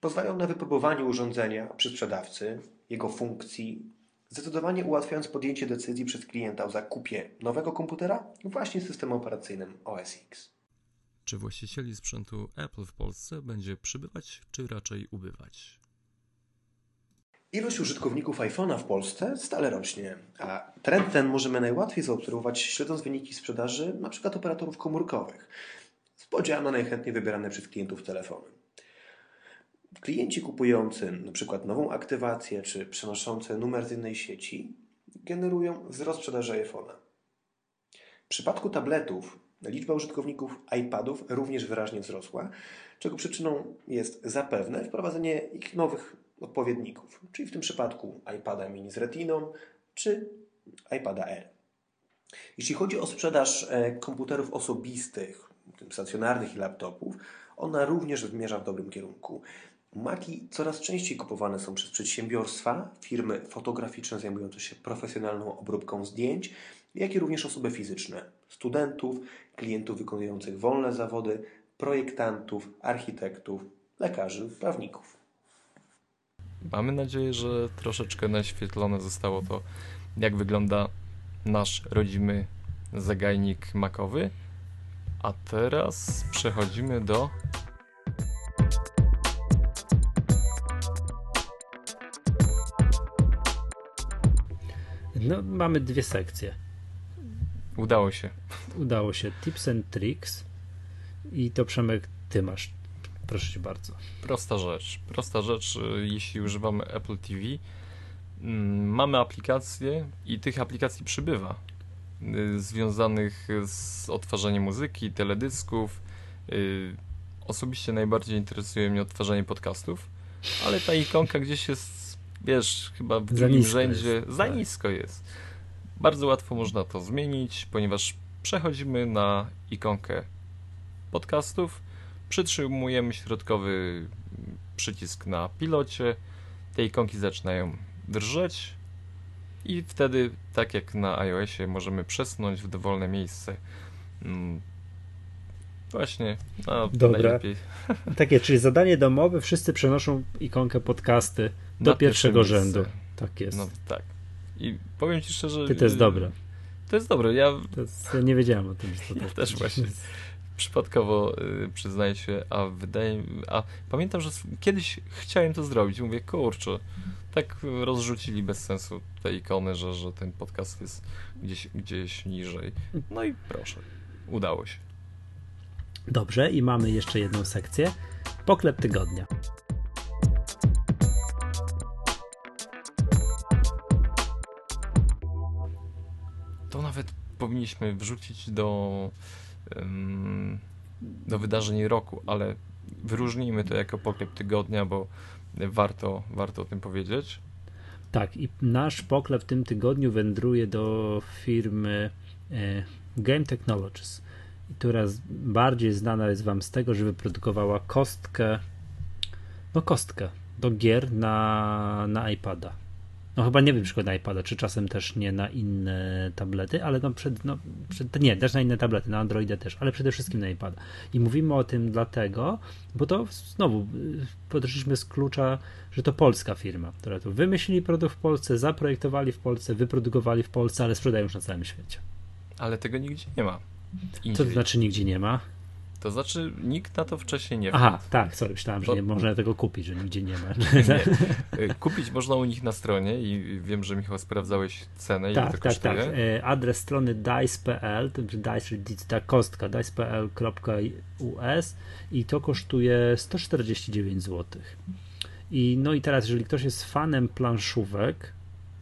pozwalają na wypróbowanie urządzenia przez sprzedawcy, jego funkcji, zdecydowanie ułatwiając podjęcie decyzji przez klienta o zakupie nowego komputera właśnie z systemem operacyjnym OS X. Czy właścicieli sprzętu Apple w Polsce będzie przybywać, czy raczej ubywać? Ilość użytkowników iPhone'a w Polsce stale rośnie, a trend ten możemy najłatwiej zaobserwować śledząc wyniki sprzedaży np. operatorów komórkowych z najchętniej wybierane przez klientów telefony. Klienci kupujący np. nową aktywację czy przenoszący numer z innej sieci generują wzrost sprzedaży iPhone'a. W przypadku tabletów liczba użytkowników iPadów również wyraźnie wzrosła, czego przyczyną jest zapewne wprowadzenie ich nowych odpowiedników, czyli w tym przypadku iPada mini z retiną czy iPada Air. Jeśli chodzi o sprzedaż e, komputerów osobistych, stacjonarnych i laptopów, ona również zmierza w dobrym kierunku. Maki coraz częściej kupowane są przez przedsiębiorstwa, firmy fotograficzne zajmujące się profesjonalną obróbką zdjęć, jak i również osoby fizyczne, studentów, klientów wykonujących wolne zawody, projektantów, architektów, lekarzy, prawników. Mamy nadzieję, że troszeczkę naświetlone zostało to, jak wygląda nasz rodzimy zagajnik makowy. A teraz przechodzimy do No, mamy dwie sekcje. Udało się. Udało się. Tips and tricks. I to Przemek, ty masz. Proszę cię bardzo. Prosta rzecz. Prosta rzecz, y, jeśli używamy Apple TV, mm, mamy aplikacje i tych aplikacji przybywa. Y, związanych z odtwarzaniem muzyki, teledysków. Y, osobiście najbardziej interesuje mnie odtwarzanie podcastów, ale ta ikonka gdzieś jest wiesz, chyba w drugim rzędzie jest. za tak. nisko jest. Bardzo łatwo można to zmienić, ponieważ przechodzimy na ikonkę podcastów, przytrzymujemy środkowy przycisk na pilocie, te ikonki zaczynają drżeć i wtedy, tak jak na iOSie, możemy przesunąć w dowolne miejsce. Mm, właśnie, no, Dobra. Najlepiej. Takie, czyli zadanie domowe, wszyscy przenoszą ikonkę podcasty do pierwszego rzędu. Tak jest. No tak. I powiem ci szczerze. Ty to jest dobre. To jest dobre. Ja, jest, ja nie wiedziałem o tym. Że to ja tak też właśnie. Przypadkowo y, przyznaję się, a wydaje a pamiętam, że kiedyś chciałem to zrobić. Mówię, kurczę, tak rozrzucili bez sensu te ikony, że, że ten podcast jest gdzieś, gdzieś niżej. No i proszę, udało się. Dobrze, i mamy jeszcze jedną sekcję. Poklep tygodnia. Nawet powinniśmy wrzucić do, do wydarzeń roku, ale wyróżnijmy to jako poklep tygodnia, bo warto, warto o tym powiedzieć. Tak, i nasz poklep w tym tygodniu wędruje do firmy e, Game Technologies, która bardziej znana jest Wam z tego, że wyprodukowała kostkę, no kostkę do gier na, na iPada. No chyba nie wiem, przykład na iPada, czy czasem też nie na inne tablety, ale no przed, no przed, nie, też na inne tablety, na Androida też, ale przede wszystkim na iPada. I mówimy o tym dlatego, bo to znowu y, podeszliśmy z klucza, że to polska firma, która to wymyślili produkt w Polsce, zaprojektowali w Polsce, wyprodukowali w Polsce, ale sprzedają już na całym świecie. Ale tego nigdzie nie ma. Indziej. Co to znaczy nigdzie nie ma? To znaczy, nikt na to wcześniej nie Aha, tak, sorry, myślałem, że nie można tego kupić, że nigdzie nie ma. Nie. Y, kupić można u nich na stronie i wiem, że Michał sprawdzałeś cenę, tak, ile to tak, kosztuje. Tak, tak. Adres strony dice.pl, to dice, ta kostka, dice.pl.us i to kosztuje 149 zł. I no i teraz, jeżeli ktoś jest fanem planszówek,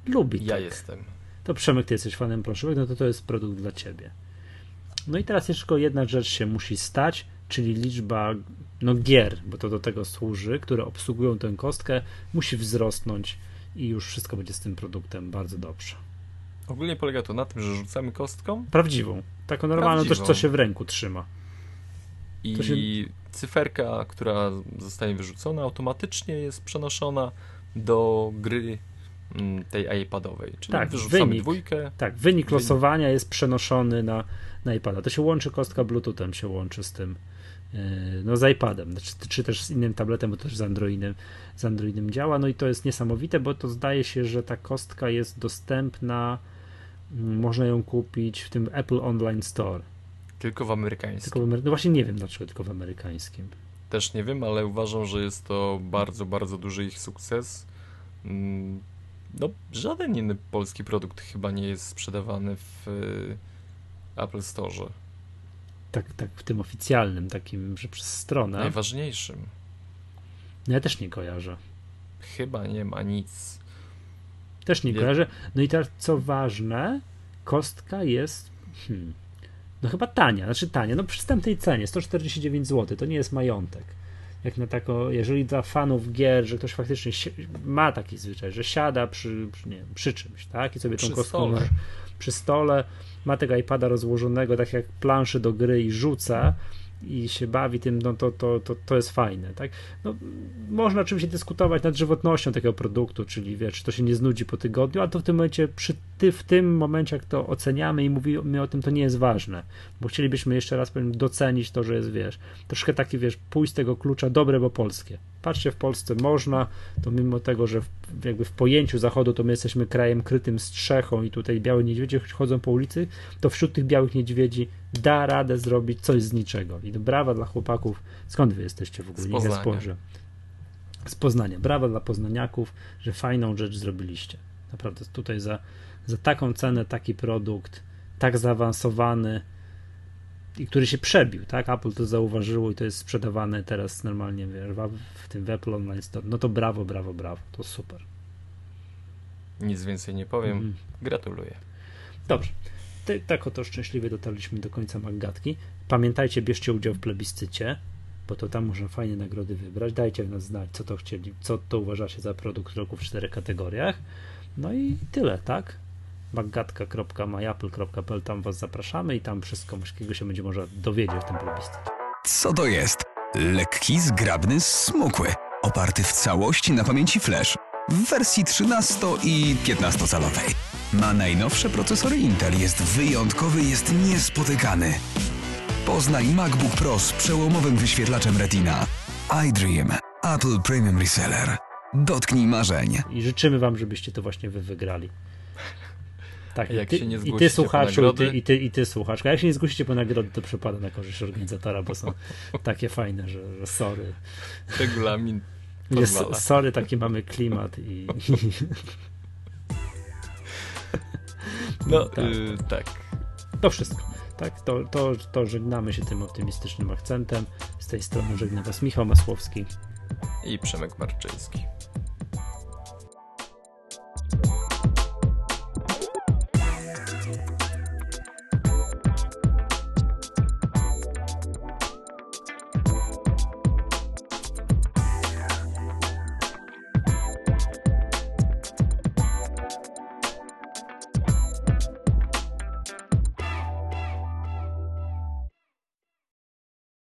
lubi Ja tak, jestem. To Przemek, ty jesteś fanem planszówek, no to to jest produkt dla ciebie. No i teraz jeszcze jedna rzecz się musi stać, czyli liczba no, gier, bo to do tego służy, które obsługują tę kostkę, musi wzrosnąć i już wszystko będzie z tym produktem bardzo dobrze. Ogólnie polega to na tym, że rzucamy kostką Prawdziwą. Taką normalną, Prawdziwą. też co się w ręku trzyma. i To się- cyferka, która zostaje wyrzucona, automatycznie jest przenoszona do gry mm, tej iPadowej. Czyli Tak, wyrzucamy wynik. dwójkę. Tak, wynik Wynik. losowania jest przenoszony na, na iPada. To się łączy, kostka Bluetoothem się łączy z tym, yy, no z iPadem, znaczy, czy też z innym tabletem, bo też z Androidem, z Androidem działa. No i to jest niesamowite, bo to zdaje się, że ta kostka jest dostępna, mm, można ją kupić w tym Apple Online Store. Tylko w amerykańskim. Tylko w Amery- no właśnie nie wiem dlaczego tylko w amerykańskim. Też nie wiem, ale uważam, że jest to bardzo, bardzo duży ich sukces. Mm, No, żaden inny polski produkt chyba nie jest sprzedawany w y, Apple Store. Tak, tak w tym oficjalnym, takim, że przez stronę. Najważniejszym. No ja też nie kojarzę. Chyba nie ma nic. Też nie Nie. kojarzę. No i teraz co ważne, kostka jest hmm, no chyba tania, znaczy tania, no przy tamtej cenie 149 zł, to nie jest majątek. Jak na tako, jeżeli dla fanów gier, że ktoś faktycznie si- ma taki zwyczaj, że siada przy, przy, nie wiem, przy czymś, tak? I sobie tą Przy kostką stole. przy stole, ma tego iPada rozłożonego tak jak planszy do gry i rzuca i się bawi tym, no to, to, to, to jest fajne, tak? No, można oczywiście dyskutować nad żywotnością takiego produktu, czyli wiesz, czy to się nie znudzi po tygodniu, ale to w tym momencie, przy ty, w tym momencie, jak to oceniamy i mówimy o tym, to nie jest ważne, bo chcielibyśmy jeszcze raz powiem, docenić to, że jest, wiesz, troszkę taki, wiesz, pójść z tego klucza dobre, bo polskie. Patrzcie, w Polsce można, to mimo tego, że w, jakby w pojęciu Zachodu to my jesteśmy krajem krytym strzechą i tutaj białe niedźwiedzie chodzą po ulicy, to wśród tych białych niedźwiedzi da radę zrobić coś z niczego. I brawa dla chłopaków. Skąd wy jesteście w ogóle? Z Niech ja Poznania. spojrzę. Z Poznania. Brawa dla poznaniaków, że fajną rzecz zrobiliście. Naprawdę tutaj za, za taką cenę taki produkt, tak zaawansowany i który się przebił, tak? Apple to zauważyło i to jest sprzedawane teraz normalnie w, tym w Apple Online Store. No to brawo, brawo, brawo. To super. Nic więcej nie powiem. Mhm. Gratuluję. Dobrze. Ty, tak oto szczęśliwie dotarliśmy do końca Maggatki. Pamiętajcie, bierzcie udział w plebiscycie, bo to tam można fajnie nagrody wybrać. Dajcie nas znać, co to chcieli, co to uważacie za produkt roku w czterech kategoriach. No i tyle, tak? maggatka.myapple.pl tam was zapraszamy i tam wszystko wszystkiego się będzie można dowiedzieć w tym plebiscycie. Co to jest? Lekki, zgrabny, smukły. Oparty w całości na pamięci flash. W wersji 13 i 15-calowej. Ma najnowsze procesory Intel, jest wyjątkowy, jest niespotykany. Poznaj MacBook Pro z przełomowym wyświetlaczem Retina. iDream. Apple Premium Reseller. Dotknij marzeń. I życzymy wam, żebyście to właśnie wy wygrali. Tak, jak i ty, się nie i zgłosicie ty po słuchaczu, i ty, nagrody? i, ty, i ty słuchaczka. Jak się nie zgłosicie po nagrody, to przypada na korzyść organizatora, bo są takie fajne, że, że sorry. Regulamin pozwala. sorry, taki mamy klimat i, No, tak. y, tak. to wszystko. Tak, to, to, to żegnamy się tym optymistycznym akcentem. Z tej strony żegna Was Michał Masłowski. I Przemek Marczyński.